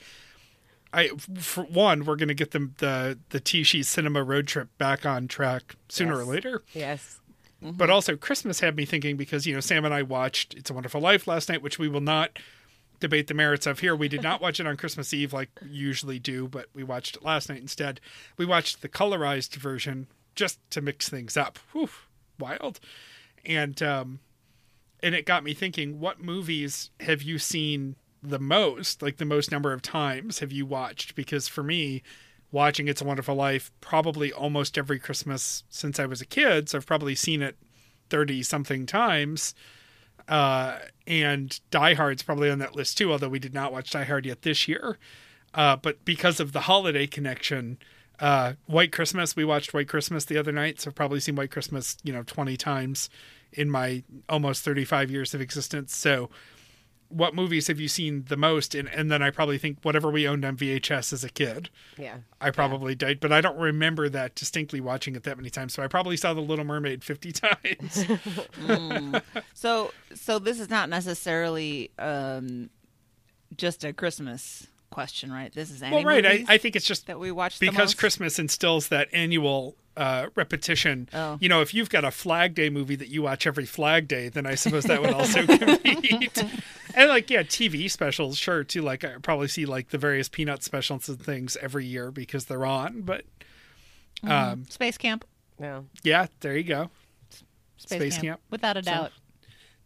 I for one, we're going to get them the the Tishi Cinema road trip back on track sooner or Yes. later. Yes. But also, Christmas had me thinking because you know Sam and I watched "It's a Wonderful Life" last night, which we will not debate the merits of here. We did not watch it on Christmas Eve like usually do, but we watched it last night instead. We watched the colorized version just to mix things up. Whew, wild. And um, and it got me thinking: what movies have you seen the most? Like the most number of times have you watched? Because for me, watching It's a Wonderful Life probably almost every Christmas since I was a kid. So I've probably seen it 30 something times. Uh, and Die Hard's probably on that list too, although we did not watch Die Hard yet this year. Uh, but because of the holiday connection, uh, White Christmas, we watched White Christmas the other night. So I've probably seen White Christmas, you know, 20 times in my almost 35 years of existence. So what movies have you seen the most? And, and then I probably think whatever we owned on VHS as a kid. Yeah. I probably did, but I don't remember that distinctly watching it that many times. So I probably saw The Little Mermaid 50 times. So, so this is not necessarily um, just a Christmas question, right? This is any well, right. I, I think it's just that we watch the because? Christmas instills that annual uh, repetition. Oh. You know, if you've got a Flag Day movie that you watch every Flag Day, then I suppose that would also compete. and like, yeah, TV specials, sure, too. Like, I probably see like the various Peanut specials and things every year because they're on. But um, Space Camp. Yeah. yeah, there you go. Space, Space Camp. Camp. without a So- doubt.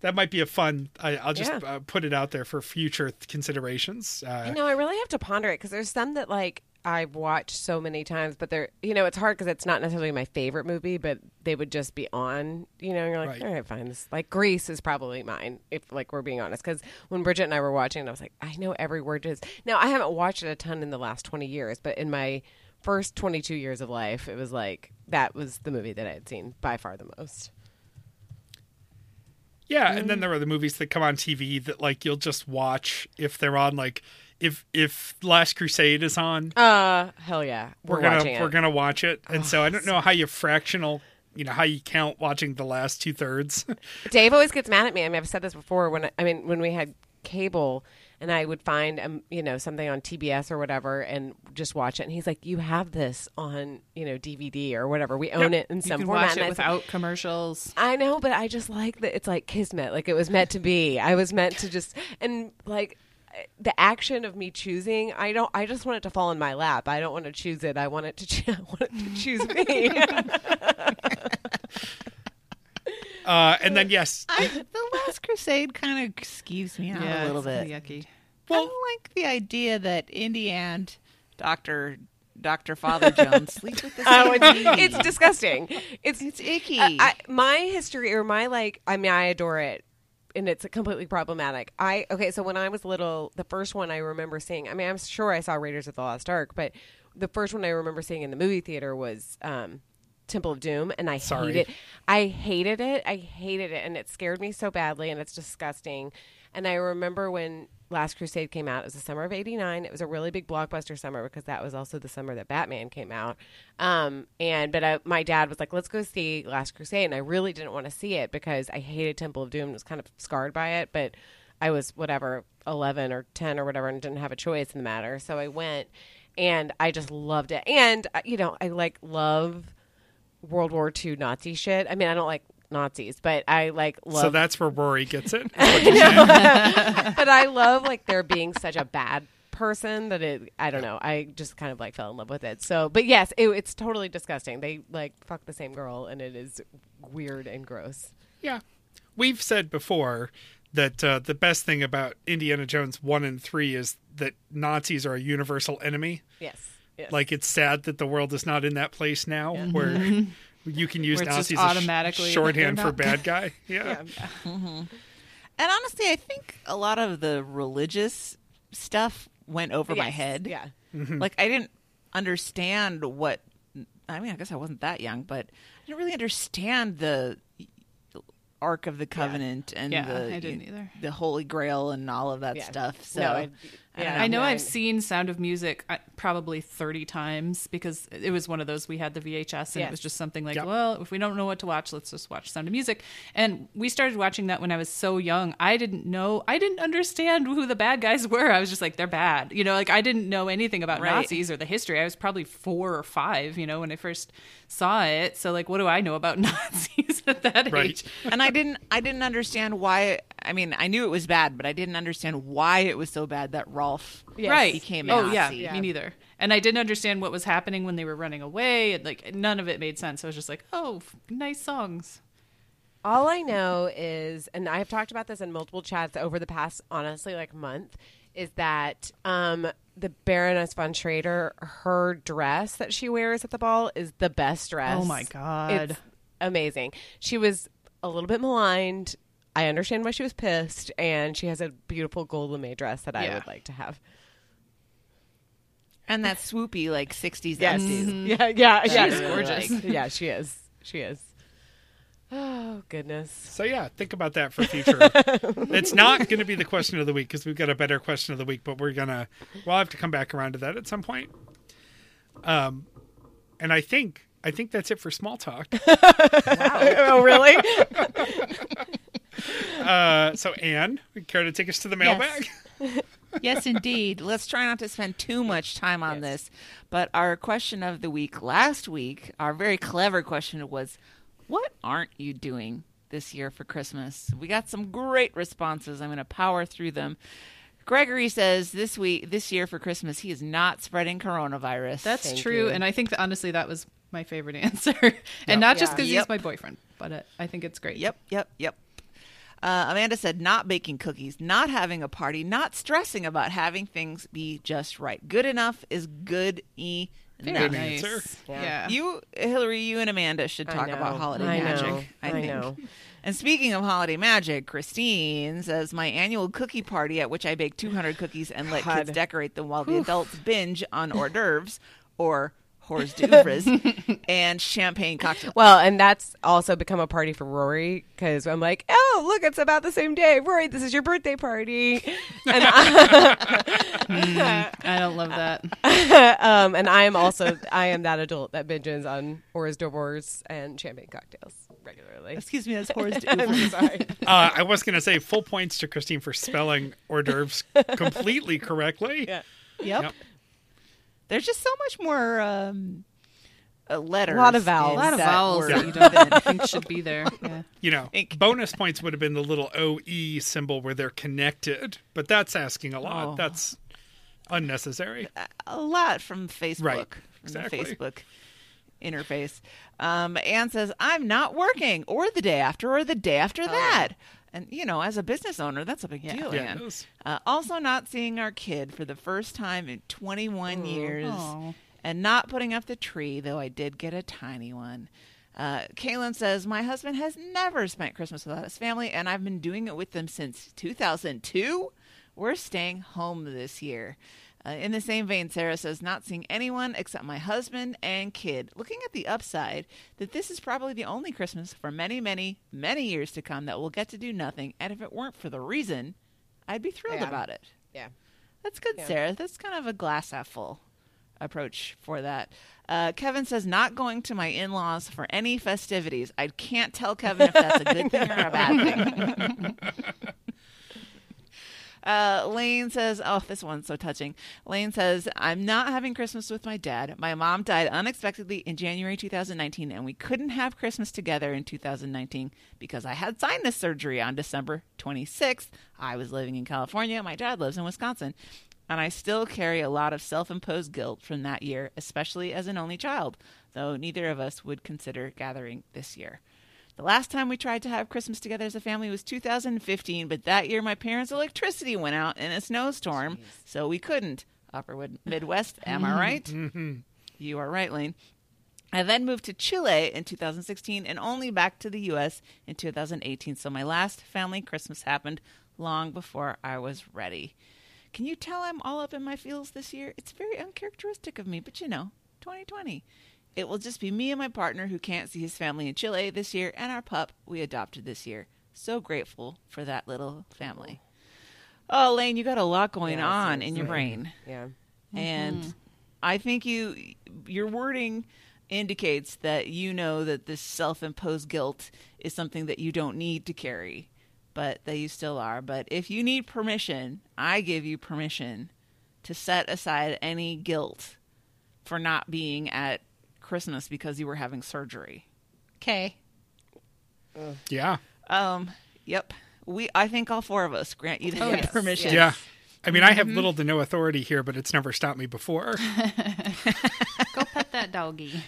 That might be a fun. I, I'll just Yeah. uh, put it out there for future considerations. Uh, I know. I really have to ponder it because there's some that like I've watched so many times, but they're you know it's hard because it's not necessarily my favorite movie, but they would just be on. You know, and you're like, Right. all right, fine. This like Grease is probably mine if like we're being honest. Because when Bridget and I were watching, it, I was like, I know every word is. Now I haven't watched it a ton in the last 20 years, but in my first 22 years of life, it was like that was the movie that I had seen by far the most. Yeah, and then mm-hmm. there are the movies that come on TV that like you'll just watch if they're on like if if Last Crusade is on, Uh, hell yeah, we're, we're, gonna watching we're gonna watch it. And so I don't know how you fractional, you know, how you count watching the last two thirds. Dave always gets mad at me. I mean, I've said this before. When I, I mean, when we had cable, and I would find um, you know something on TBS or whatever, and just watch it, and he's like, "You have this on you know DVD or whatever. We own it in You some can format." watch it I said, without commercials. I know, but I just like that it's like kismet. Like it was meant to be. I was meant to just and like the action of me choosing. I don't. I just want it to fall in my lap. I don't want to choose it. I want it to. Cho- I want it to choose me. uh, and then yes, I, the Last Crusade kind of skeeves me out yeah, a little it's bit. kinda yucky. I don't like the idea that Indy and Doctor Doctor Father Jones sleep with the same oh, it's, it's disgusting. It's It's icky. I, I, my history or my like i mean i adore it and it's completely problematic. I okay so when i was little the first one i remember seeing i mean i'm sure i saw raiders of the lost ark but the first one i remember seeing in the movie theater was um temple of doom and i Sorry. hated i hated it. I hated it and it scared me so badly and it's disgusting and i remember when last crusade came out it was the summer of 89 it was a really big blockbuster summer because that was also the summer that batman came out. Um, and but I, my dad was like let's go see last crusade. And i really didn't want to see it because i hated temple of doom and was kind of scarred by it but i was whatever 11 or 10 or whatever and didn't have a choice in the matter. So i went and i just loved it. And uh, you know i like love world war ii nazi shit. I mean i don't like nazis but i like love so that's where Rory gets it. but I love like there being such a bad person that it I don't know I just kind of like fell in love with it. So but yes it, it's totally disgusting. They like fuck the same girl and it is weird and gross. Yeah. We've said before that uh, the best thing about Indiana Jones 1 and 3 is that Nazis are a universal enemy. yes, yes. Like, it's sad that the world is not in that place now where you can use Where it's just Nazis as sh- automatically- shorthand they're for bad guy. Yeah. yeah. Mm-hmm. and honestly, I think a lot of the religious stuff went over my head. yeah mm-hmm. Like I didn't understand what. I mean, I guess I wasn't that young, but I didn't really understand the Ark of the Covenant and Yeah, the I didn't either. the Holy Grail and all of that Yeah. stuff. So No, I- I yeah. don't I know Yeah, I've seen Sound of Music uh, probably 30 times because it was one of those we had the VHS and Yes. it was just something like, Yep. well, if we don't know what to watch, let's just watch Sound of Music. And we started watching that when I was so young. I didn't know, I didn't understand who the bad guys were. I was just like, they're bad. You know, like I didn't know anything about Right. Nazis or the history. I was probably four or five, you know, when I first saw it. So like, what do I know about Nazis at that Right. age? and I didn't I didn't understand why. I mean, I knew it was bad, but I didn't understand why it was so bad that Rolf Yes. right became a oh Nazi. yeah, Yeah. me neither and i didn't understand what was happening when they were running away and like none of it made sense i was just like oh f- nice songs All I know is, and I've talked about this in multiple chats over the past, honestly, like month, is that um, the Baroness von Trader, her dress that she wears at the ball is the best dress. Oh my God. It's amazing. She was a little bit maligned. I understand why she was pissed, and she has a beautiful gold lame dress that I would like to have. And that swoopy like '60s Yes. updo. Yeah, yeah, yeah. She's gorgeous. yeah, she is. She is. Oh goodness. So yeah, think about that for future. it's not going to be the question of the week because we've got a better question of the week, but we're gonna we'll have to come back around to that at some point. Um, and I think I think that's it for small talk. oh really? Uh, so Anne, would care to take us to the mailbag? yes, indeed. Let's try not to spend too much time on this. But our question of the week last week, our very clever question was, "What aren't you doing this year for Christmas?" We got some great responses. I'm going to power through them. Gregory says this week, this year for Christmas, he is not spreading coronavirus. That's Thank true, you. and I think that honestly that was my favorite answer, and not just Yeah. because Yep. he's my boyfriend, but uh, I think it's great. Yep, yep, yep. Uh, Amanda said, not baking cookies, not having a party, not stressing about having things be just right. Good enough is good enough. Very Good nice. Yeah. Yeah. You, Hillary, you and Amanda should talk about holiday I magic. know. I I know. And speaking of holiday magic, Christine says my annual cookie party at which I bake 200 cookies and let kids decorate them while the adults binge on hors d'oeuvres or hors d'oeuvres and champagne cocktails. Well, and that's also become a party for Rory because I'm like, oh, look, it's about the same day. Rory, this is your birthday party. And I, I don't love that. um, and I am also, I am that adult that binges on hors d'oeuvres and champagne cocktails regularly. Excuse me, that's hors I'm d'oeuvres. sorry. Uh, I was going to say full points to Christine for spelling hors d'oeuvres completely correctly. Yeah. Yep. Yep. There's just so much more um, uh, letters. A lot of vowels. A lot of that vowels word that you don't think should be there. Yeah. You know, Ink. bonus points would have been the little OE symbol where they're connected, but that's asking a lot. Oh. That's unnecessary. a lot from Facebook. Right. From Exactly. the Facebook interface. Um, Anne says, I'm not working, or the day after, or the day after that. And, you know, as a business owner, that's a big deal, Oh. Yeah. Uh, also, not seeing our kid for the first time in 21 years. Aw. And not putting up the tree, though I did get a tiny one. Uh, Kaylin says, My husband has never spent Christmas without his family, and I've been doing it with them since 2002. We're staying home this year. Uh, in the same vein, Sarah says, Not seeing anyone except my husband and kid. Looking at the upside, that this is probably the only Christmas for many, many, many years to come that we'll get to do nothing. And if it weren't for the reason, I'd be thrilled Yeah. about it. Yeah. That's good, Yeah. Sarah. That's kind of a glass half full approach for that. Uh, Kevin says not going to my in-laws for any festivities. I can't tell Kevin if that's a good thing or a bad thing. Uh, Lane says, "Oh, this one's so touching." Lane says, "I'm not having Christmas with my dad. My mom died unexpectedly in January 2019, and we couldn't have Christmas together in 2019 because I had sinus surgery on December 26th. I was living in California. My dad lives in Wisconsin." And I still carry a lot of self imposed guilt from that year, especially as an only child, though neither of us would consider gathering this year. The last time we tried to have Christmas together as a family was 2015, but that year my parents' electricity went out in a snowstorm, so we couldn't. Upper Midwest, am I right? You are right, Lane. I then moved to Chile in 2016 and only back to the U.S. in 2018, so my last family Christmas happened long before I was ready. Can you tell I'm all up in my feels this year? It's very uncharacteristic of me, but you know, 2020. It will just be me and my partner who can't see his family in Chile this year and our pup we adopted this year. So grateful for that little family. Oh, Lane, you got a lot going Yeah, on in your brain Yeah. and I think you your wording indicates that you know that this self-imposed guilt is something that you don't need to carry, but that you still are. But if you need permission, I give you permission to set aside any guilt for not being at Christmas because you were having surgery. Okay. Yeah. Um. Yep. We. I think all four of us grant you that Oh, yes. permission. Yeah. I mean, I have little to no authority here, but it's never stopped me before. Go pet that doggy.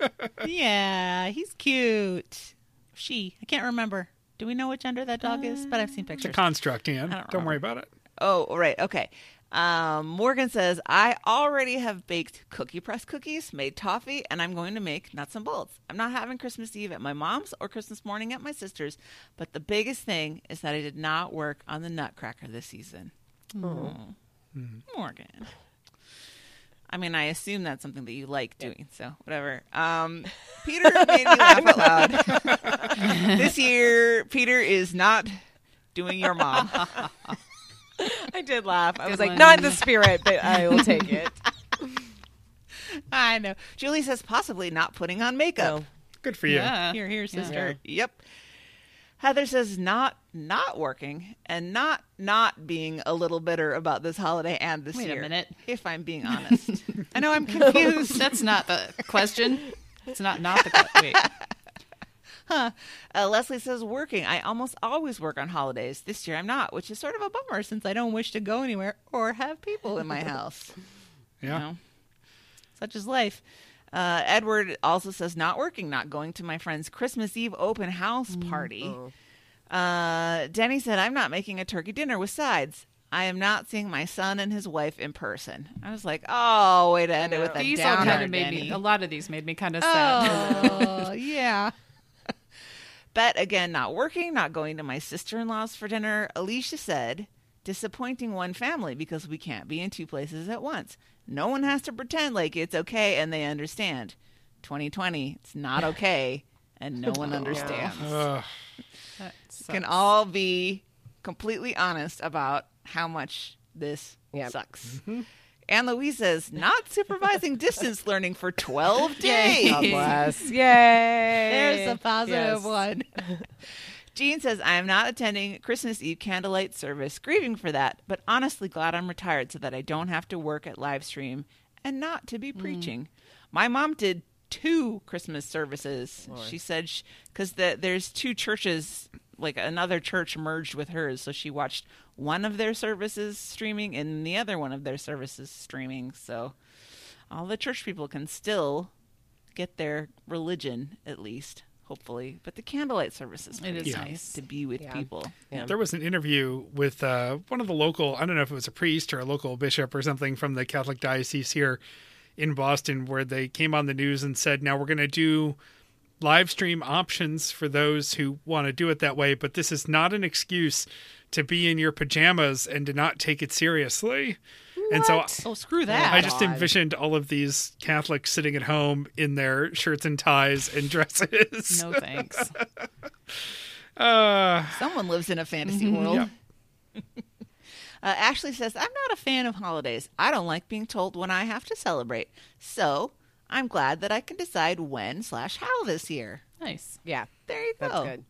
Yeah, he's cute. She. I can't remember. Do we know which gender that dog is? But I've seen pictures. It's a pictures. construct, Ian. Don't Don't worry about it. oh, right. Okay. Um, Morgan says, I already have baked cookie press cookies, made toffee, and I'm going to make nuts and bolts. I'm not having Christmas Eve at my mom's or Christmas morning at my sister's, but the biggest thing is that I did not work on the Nutcracker this season. Oh. Morgan. I mean, I assume that's something that you like doing, so whatever. Um, Peter made me laugh out loud. this year, Peter is not doing your mom. I did laugh. I Good was like, one. not in the spirit, but I will take it. I know. Julie says possibly not putting on makeup. No. Good for you. Yeah. Here, here, Yeah. sister. Yep. Heather says not not working and not not being a little bitter about this holiday and this year. Wait a year. minute. If I'm being honest, I know I'm confused. That's not the question. It's not not the question. Wait. Uh, Leslie says working. I almost always work on holidays. This year I'm not, which is sort of a bummer since I don't wish to go anywhere or have people in my house. Yeah. You know, such is life. Uh, Edward also says not working, not going to my friend's Christmas Eve open house party. Uh, Denny said I'm not making a turkey dinner with sides. I am not seeing my son and his wife in person. I was like, oh, way to end it with a These all downer, kind of made Denny. me. A lot of these made me kind of sad. Oh, yeah. Bet again, not working, not going to my sister in law's for dinner. Alicia said, disappointing one family because we can't be in two places at once. No one has to pretend like it's okay and they understand. 2020, it's not okay and no one oh, understands. Ugh. That Can all be completely honest about how much this Yep. sucks. Anne Louise says, not supervising distance learning for 12 days. God bless. Yay. There's a positive Yes. one. Jean says, I am not attending Christmas Eve candlelight service, grieving for that, but honestly glad I'm retired so that I don't have to work at live stream and not to be hmm. preaching. My mom did two Christmas services. She said, because the, there's two churches, like another church merged with hers. So she watched one of their services streaming and the other one of their services streaming. So all the church people can still get their religion at least hopefully but the candlelight service is It Yeah. nice to be with Yeah. people Yeah. There was an interview with uh, one of the local, I don't know if it was a priest or a local bishop or something from the Catholic diocese here in Boston, where they came on the news and said, now we're going to do live stream options for those who want to do it that way, but this is not an excuse to be in your pajamas and to not take it seriously. And so oh screw that. I just envisioned all of these Catholics sitting at home in their shirts and ties and dresses. No thanks. Uh, someone lives in a fantasy world. Uh, ashley says i'm not a fan of holidays. I don't like being told when i have to celebrate. So i'm glad that i can decide when slash how this year Nice. Yeah. there you go That's good.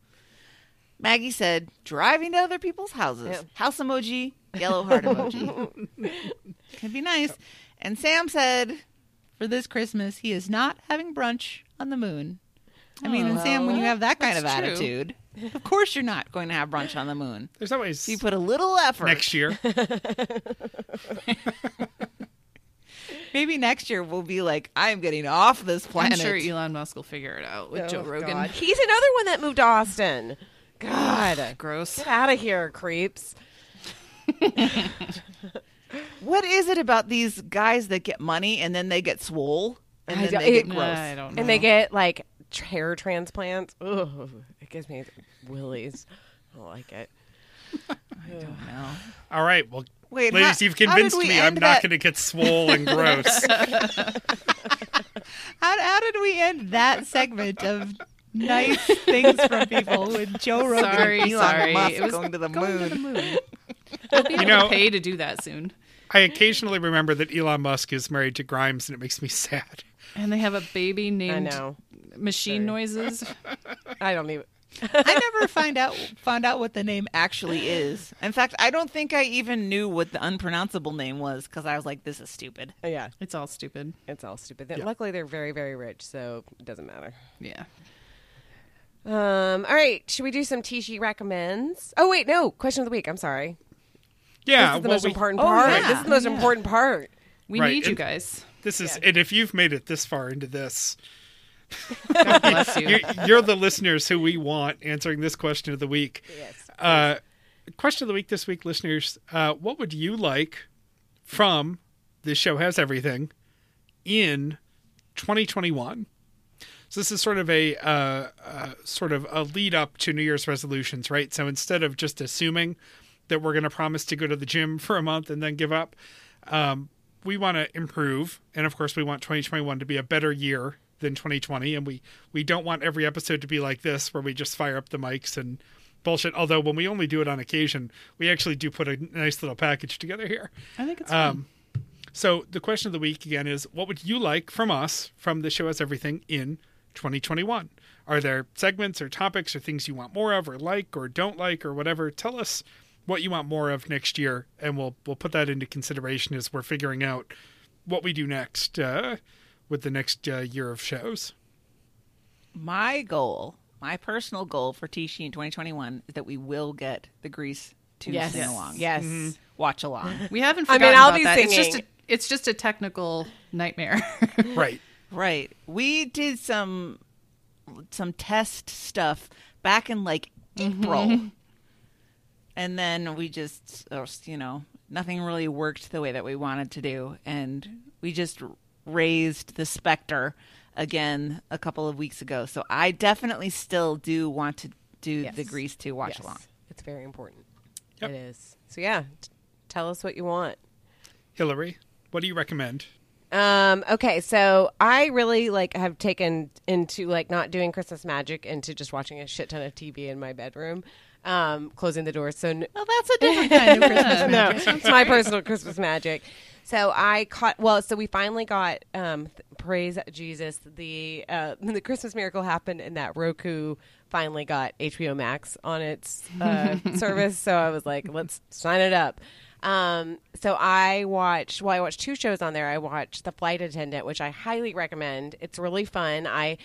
maggie said driving to other people's houses Yeah. house emoji yellow heart emoji can be nice and sam said for this christmas he is not having brunch on the moon i mean and sam when you have that kind of true. attitude of course you're not going to have brunch on the moon there's always you put a little effort next year. maybe next year we'll be like i'm getting off this planet. I'm planet sure Elon Musk will figure it out with oh, Joe Oh, Rogan. God. He's another one that moved to Austin. God. Gross. Get out of here, creeps. what is it about these guys that get money and then they get swole and I then don't- they get it- gross I don't know. And they get like hair transplants. Ugh, it gives me willies. I don't like it. no. All right. Well, Wait, ladies, how- you've convinced me I'm end not that- going to get swole and gross. How, how did we end that segment of nice things from people with Joe Rogan Sorry, and Elon sorry. Musk It was going to the going moon? to the moon. I'll be able know- to pay to do that soon. I occasionally remember that Elon Musk is married to Grimes, and it makes me sad. And they have a baby I named know. Machine Noises. I don't even. I never find out found out what the name actually is. In fact, I don't think I even knew what the unpronounceable name was because I was like, "This is stupid." Yeah, It's all stupid. it's all stupid. Luckily, they're very, very rich, so it doesn't matter. Yeah. Um. All right. Should we do some T-She recommends? Oh wait, no. Question of the week. I'm sorry. Yeah. this is the well, most we- important Oh, part. yeah. This is the most important part. We Right, need you guys. This is, and if you've made it this far into this, God bless you. you're, you're the listeners who we want answering this question of the week. Yes. Uh, question of the week this week, listeners. Uh, what would you like from This Show Has Everything in 2021. So this is sort of a uh, uh, sort of a lead up to New Year's resolutions, right? So instead of just assuming that we're going to promise to go to the gym for a month and then give up, um, we want to improve, and of course, we want 2021 to be a better year than 2020, and we we don't want every episode to be like this, where we just fire up the mics and bullshit. Although when we only do it on occasion, we actually do put a nice little package together here. I think it's fun. Um, so the question of the week again is: What would you like from us from the show has everything in 2021? Are there segments or topics or things you want more of, or like, or don't like, or whatever? Tell us what you want more of next year, and we'll we'll put that into consideration as we're figuring out what we do next uh, with the next uh, year of shows. My goal, my personal goal for Tishi in 2021 is that we will get the Grease 2 Yes. sing along. Yes. Watch along. we haven't I mean, forgotten I'll about be that. It's just a, it's just a technical nightmare. Right. right. We did some some test stuff back in like April. And then we just uh, you know, nothing really worked the way that we wanted to do and we just raised the specter again a couple of weeks ago. So I definitely still do want to do Yes. the Grease 2 watch Yes. along. It's very important. Yep. It is. So yeah, t- tell us what you want. Hillary, what do you recommend? Um, okay, so I really like have taken into like not doing Christmas magic into just watching a shit ton of TV in my bedroom, um, closing the doors. So n- Well, that's a different kind of Christmas no, it's my personal Christmas magic. So I caught well. So we finally got um, th- praise Jesus. The uh, the Christmas miracle happened, and that Roku finally got HBO Max on its uh, service. So I was like, let's sign it up. Um, so I watched. Well, I watched two shows on there. I watched The Flight Attendant, which I highly recommend. It's really fun. I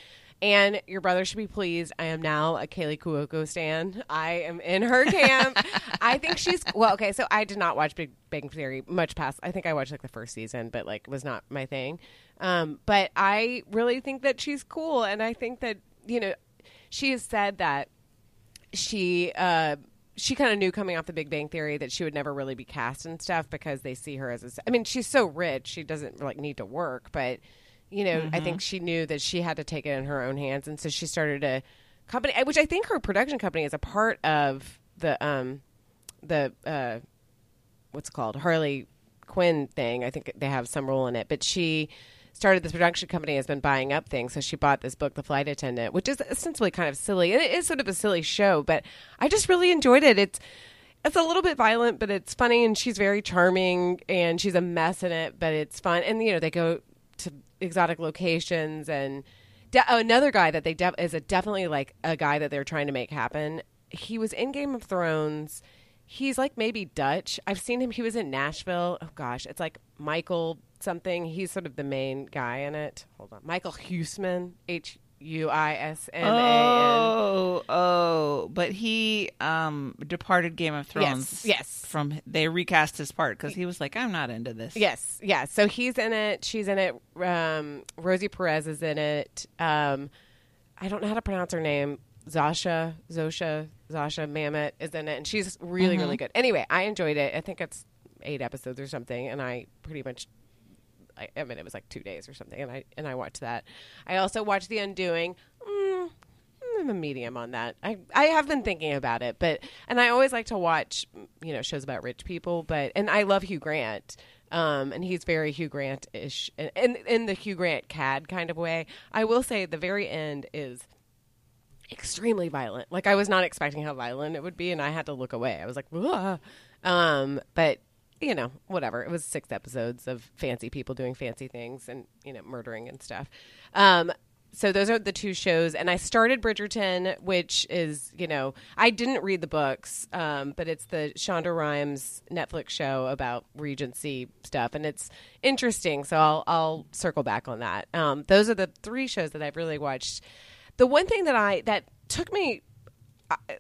and your brother should be pleased. I am now a Kaley Cuoco stan. I am in her camp. I think she's well. Okay, so I did not watch Big Bang Theory much past. I think I watched like the first season, but like was not my thing. Um, but I really think that she's cool, and I think that you know she has said that she uh she kind of knew coming off the Big Bang Theory that she would never really be cast and stuff because they see her as a. I mean, she's so rich she doesn't like need to work, but you know, I think she knew that she had to take it in her own hands, and so she started a company, which I think her production company is a part of the um the uh what's it called? Harley Quinn thing. I think they have some role in it, but she started this production company has been buying up things. So she bought this book the flight attendant which is essentially kind of silly. And it is sort of a silly show but i just really enjoyed it. It's it's a little bit violent but it's funny and she's very charming and she's a mess in it but it's fun. And you know they go to exotic locations and de- another guy that they def- is a definitely like a guy that they're trying to make happen he was in game of thrones he's like maybe Dutch. I've seen him. He was in Nashville. Oh gosh, it's like Michael something. He's sort of the main guy in it. Hold on, Michael Huisman. H U I S M A N. Oh, oh, but he um departed Game of Thrones. yes. From they recast his part because he was like, I'm not into this. Yes, yeah. So he's in it. She's in it. Um, Rosie Perez is in it. Um, I don't know how to pronounce her name. Zasha, Zosha, Zasha Mamet is in it, and she's really, really good. Anyway, I enjoyed it. I think it's eight episodes or something, and I pretty much. I, I mean, it was like two days or something, and I and I watched that. I also watched The Undoing. Mm, I'm a medium on that. I I have been thinking about it, but and I always like to watch you know shows about rich people, but and I love Hugh Grant. Um, and he's very Hugh Grant ish, in, in in the Hugh Grant cad kind of way. I will say the very end is extremely violent. Like I was not expecting how violent it would be, and I had to look away. I was like, "Whoa." um, but you know, whatever. It was six episodes of fancy people doing fancy things and you know murdering and stuff. Um, so those are the two shows, and I started Bridgerton, which is you know I didn't read the books, um, but it's the Shonda Rhimes Netflix show about Regency stuff, and it's interesting. So I'll I'll circle back on that. Um, those are the three shows that I've really watched. The one thing that I that took me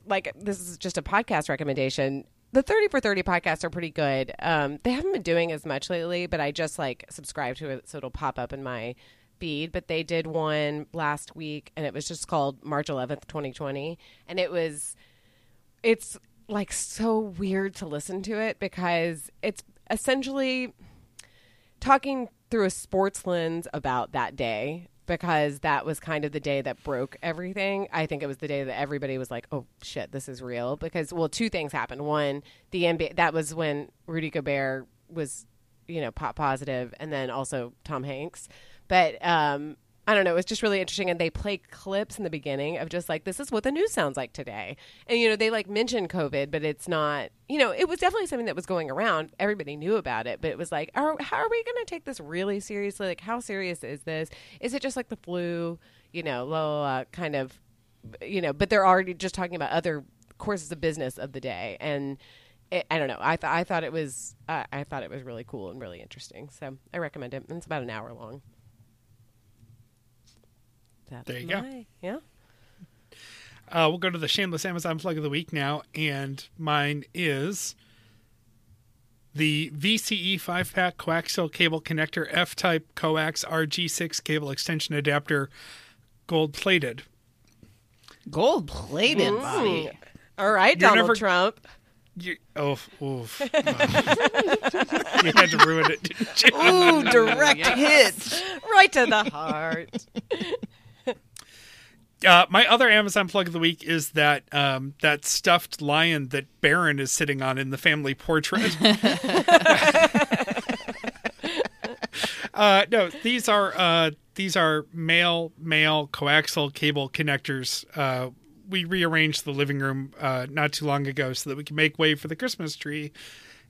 like this is just a podcast recommendation. The 30 for 30 podcasts are pretty good. Um, they haven't been doing as much lately, but I just like subscribe to it so it'll pop up in my feed. But they did one last week and it was just called March 11th, 2020. And it was, it's like so weird to listen to it because it's essentially talking through a sports lens about that day because that was kind of the day that broke everything. I think it was the day that everybody was like, "Oh shit, this is real." Because well, two things happened. One, the NBA that was when Rudy Gobert was, you know, pop positive, and then also Tom Hanks. But um, I don't know. It was just really interesting, and they play clips in the beginning of just like this is what the news sounds like today, and you know they like mention COVID, but it's not. You know, it was definitely something that was going around. Everybody knew about it, but it was like, are, how are we going to take this really seriously? Like, how serious is this? Is it just like the flu? You know, blah, kind of. You know, but they're already just talking about other courses of business of the day, and it, I don't know. I thought I thought it was uh, I thought it was really cool and really interesting. So I recommend it. And it's about an hour long. That's There you go. Yeah. Uh, we'll go to the shameless Amazon plug of the week now, and mine is the VCE 5 pack coaxial cable connector F type coax RG6 cable extension adapter, gold plated. Gold plated, Bobby. All right, You're Donald never- Trump. You, oh, oof. you had to ruin it, didn't you? Ooh, direct hit. Right to the heart. Uh, my other Amazon plug of the week is that um, that stuffed lion that Barron is sitting on in the family portrait. uh, no, these are uh, these are male male coaxial cable connectors. Uh, we rearranged the living room uh, not too long ago so that we can make way for the Christmas tree,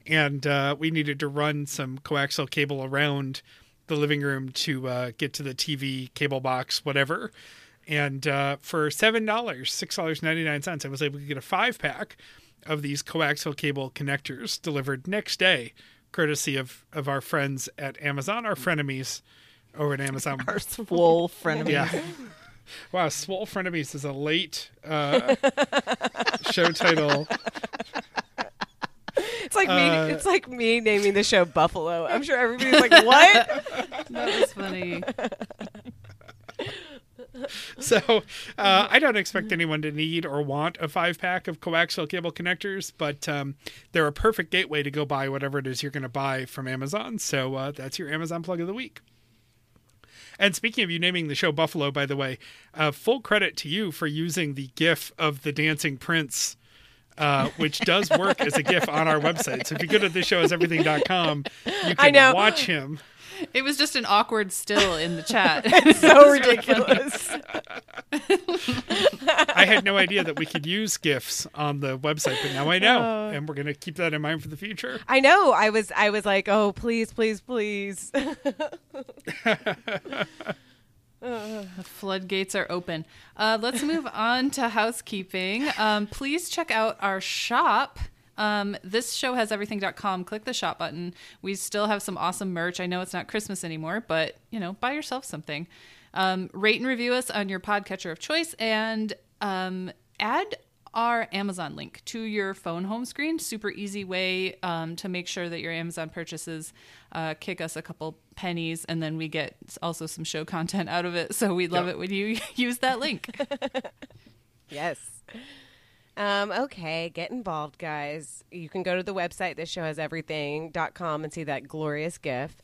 and uh, we needed to run some coaxial cable around the living room to uh, get to the TV cable box, whatever. And uh, for seven dollars, six dollars ninety nine cents, I was able to get a five pack of these coaxial cable connectors delivered next day, courtesy of of our friends at Amazon, our frenemies over at Amazon. Our swole frenemy. yeah. Wow, Swole Frenemies is a late uh, show title. It's like me. Uh, It's like me naming the show Buffalo. I'm sure everybody's like, "What?" That was funny. So uh, I don't expect anyone to need or want a five pack of coaxial cable connectors, but um, they're a perfect gateway to go buy whatever it is you're going to buy from Amazon. So uh, that's your Amazon plug of the week. And speaking of you naming the show Buffalo, by the way, uh, full credit to you for using the GIF of the dancing prince. Uh, which does work as a GIF on our website. So if you go to thisshowhaseverything.com, you I can know. watch him. It was just an awkward still in the chat. so ridiculous. I had no idea that we could use GIFs on the website, but now I know, and we're going to keep that in mind for the future. I know. I was. I was like, "Oh, please, please, please." The floodgates are open. Uh, let's move on to housekeeping. Um, please check out our shop. Um, this show has everything.com. Click the shop button. We still have some awesome merch. I know it's not Christmas anymore, but you know, buy yourself something. Um, rate and review us on your podcatcher of choice and um, add our Amazon link to your phone home screen. Super easy way um, to make sure that your Amazon purchases uh, kick us a couple pennies, and then we get also some show content out of it. So we love Yep. it when you use that link. Yes. Um, okay, get involved, guys. You can go to the website, this show has everything.com and see that glorious GIF.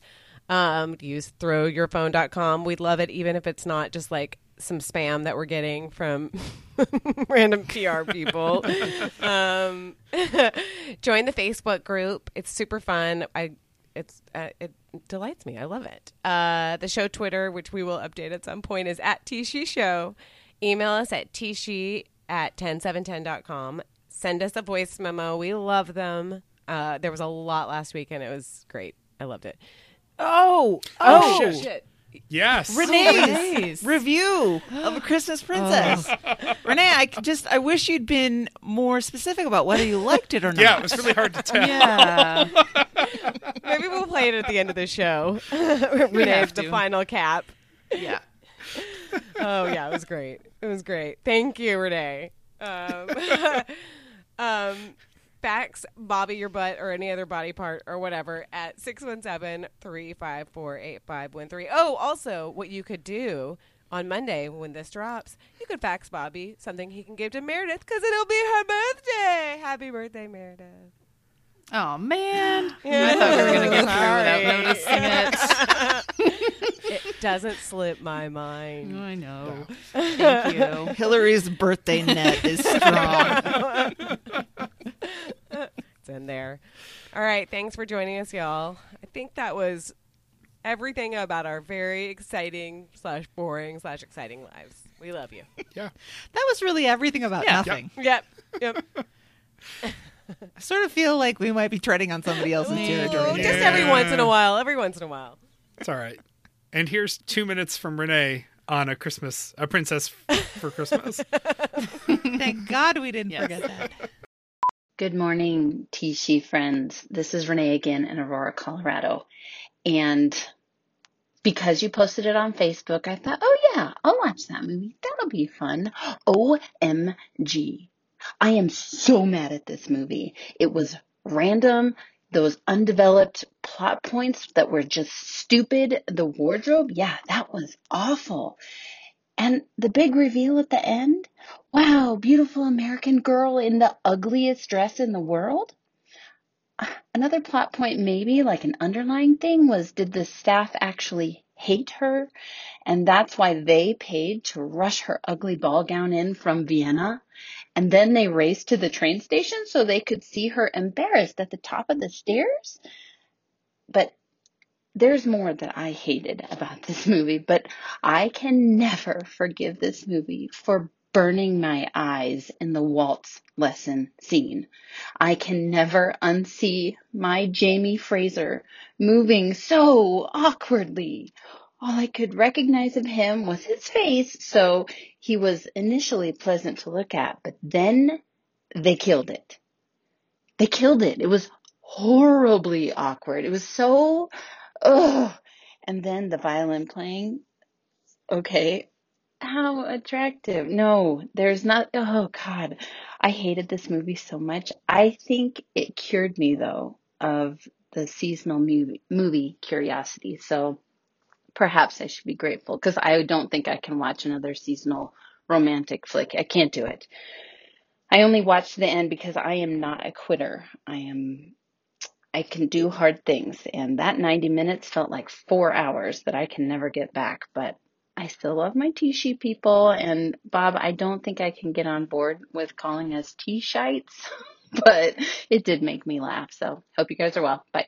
Um, use throwyourphone.com. We'd love it, even if it's not just like some spam that we're getting from random PR people. um, join the Facebook group. It's super fun. I it's uh, it delights me. I love it. Uh, the show Twitter, which we will update at some point, is at Tishi Show. Email us at tishi at 10710.com. Send us a voice memo. We love them. Uh, there was a lot last week, and it was great. I loved it. Oh, Oh, oh, shit. Yes. Renee's Renee's. review of a Christmas Princess. Renee, I just I wish you'd been more specific about whether you liked it or not. Yeah, it was really hard to tell. Yeah. Maybe we'll play it at the end of the show. Renee, have the to. final cap. Yeah. Oh yeah, it was great. It was great. Thank you, Renee. Um, um, fax Bobby your butt or any other body part or whatever at 617-354-8513. Oh, also what you could do on Monday when this drops, you could fax Bobby something he can give to Meredith because it'll be her birthday. Happy birthday, Meredith. Oh man, I thought we were gonna get through without noticing it. It doesn't slip my mind. I know. Thank you. Hillary's birthday net is strong. It's in there. All right. Thanks for joining us, y'all. I think that was everything about our very exciting slash boring slash exciting lives. We love you. Yeah. that was really everything about Yeah. nothing. Yep. Yep. I sort of feel like we might be treading on somebody else's territory. just every once in a while. Every once in a while. It's all right. And here's two minutes from Renee on a Christmas, a princess f- for Christmas. Thank God we didn't Yes. forget that. Good morning, Tishi friends. This is Renee again in Aurora, Colorado. And because you posted it on Facebook, I thought, oh yeah, I'll watch that movie. That'll be fun. OMG. I am so mad at this movie. It was random. Those undeveloped plot points that were just stupid. The wardrobe, yeah, that was awful. And the big reveal at the end, wow, beautiful American girl in the ugliest dress in the world. Uh, another plot point, maybe like an underlying thing, was did the staff actually hate her? And that's why they paid to rush her ugly ball gown in from Vienna. And then they raced to the train station so they could see her embarrassed at the top of the stairs? But there's more that I hated about this movie, but I can never forgive this movie for burning my eyes in the waltz lesson scene. I can never unsee my Jamie Fraser moving so awkwardly. All I could recognize of him was his face, so he was initially pleasant to look at, but then they killed it. They killed it. It was horribly awkward. It was so, ugh. And then the violin playing. Okay. How attractive. No, there's not, oh God. I hated this movie so much. I think it cured me though of the seasonal movie, movie curiosity. So perhaps I should be grateful because I don't think I can watch another seasonal romantic flick. I can't do it. I only watched the end because I am not a quitter. I am I can do hard things and that 90 minutes felt like 4 hours that I can never get back, but I still love my T-sheet people and Bob, I don't think I can get on board with calling us T-shites, but it did make me laugh. So, hope you guys are well. Bye.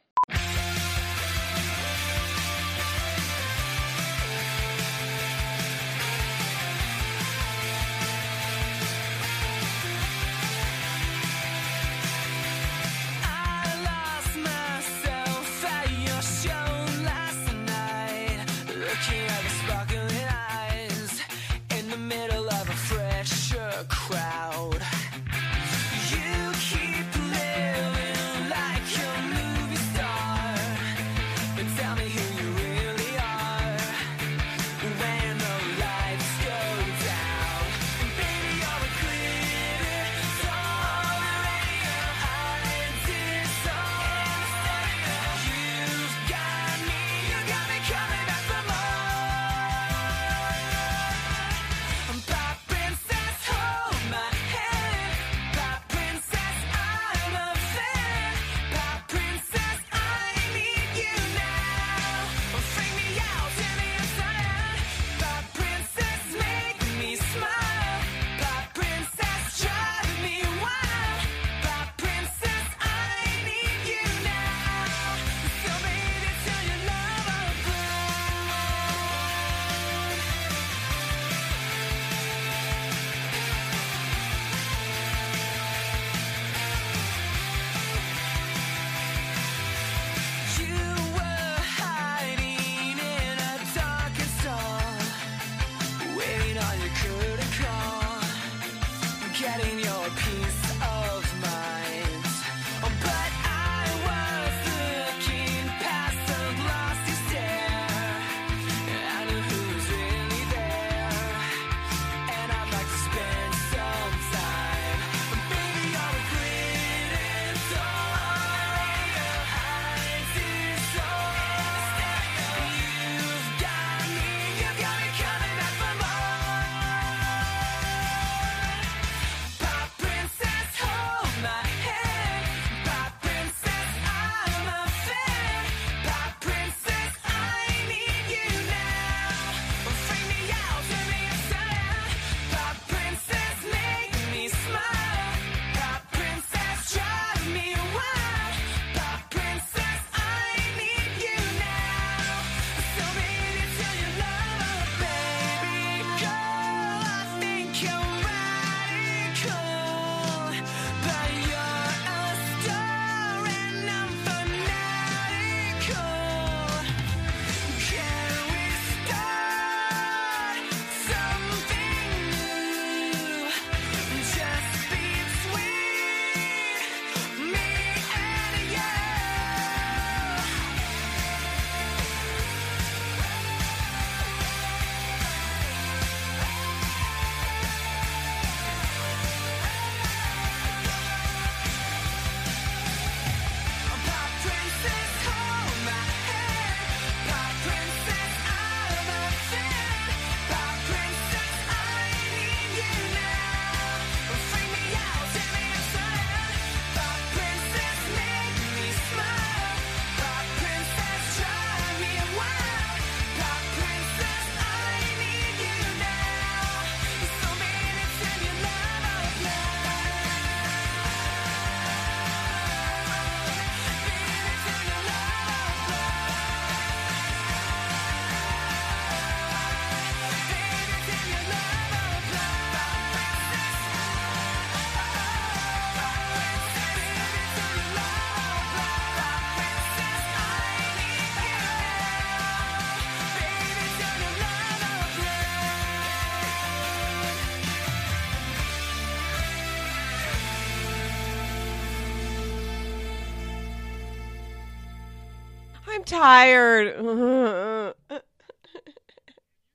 Tired.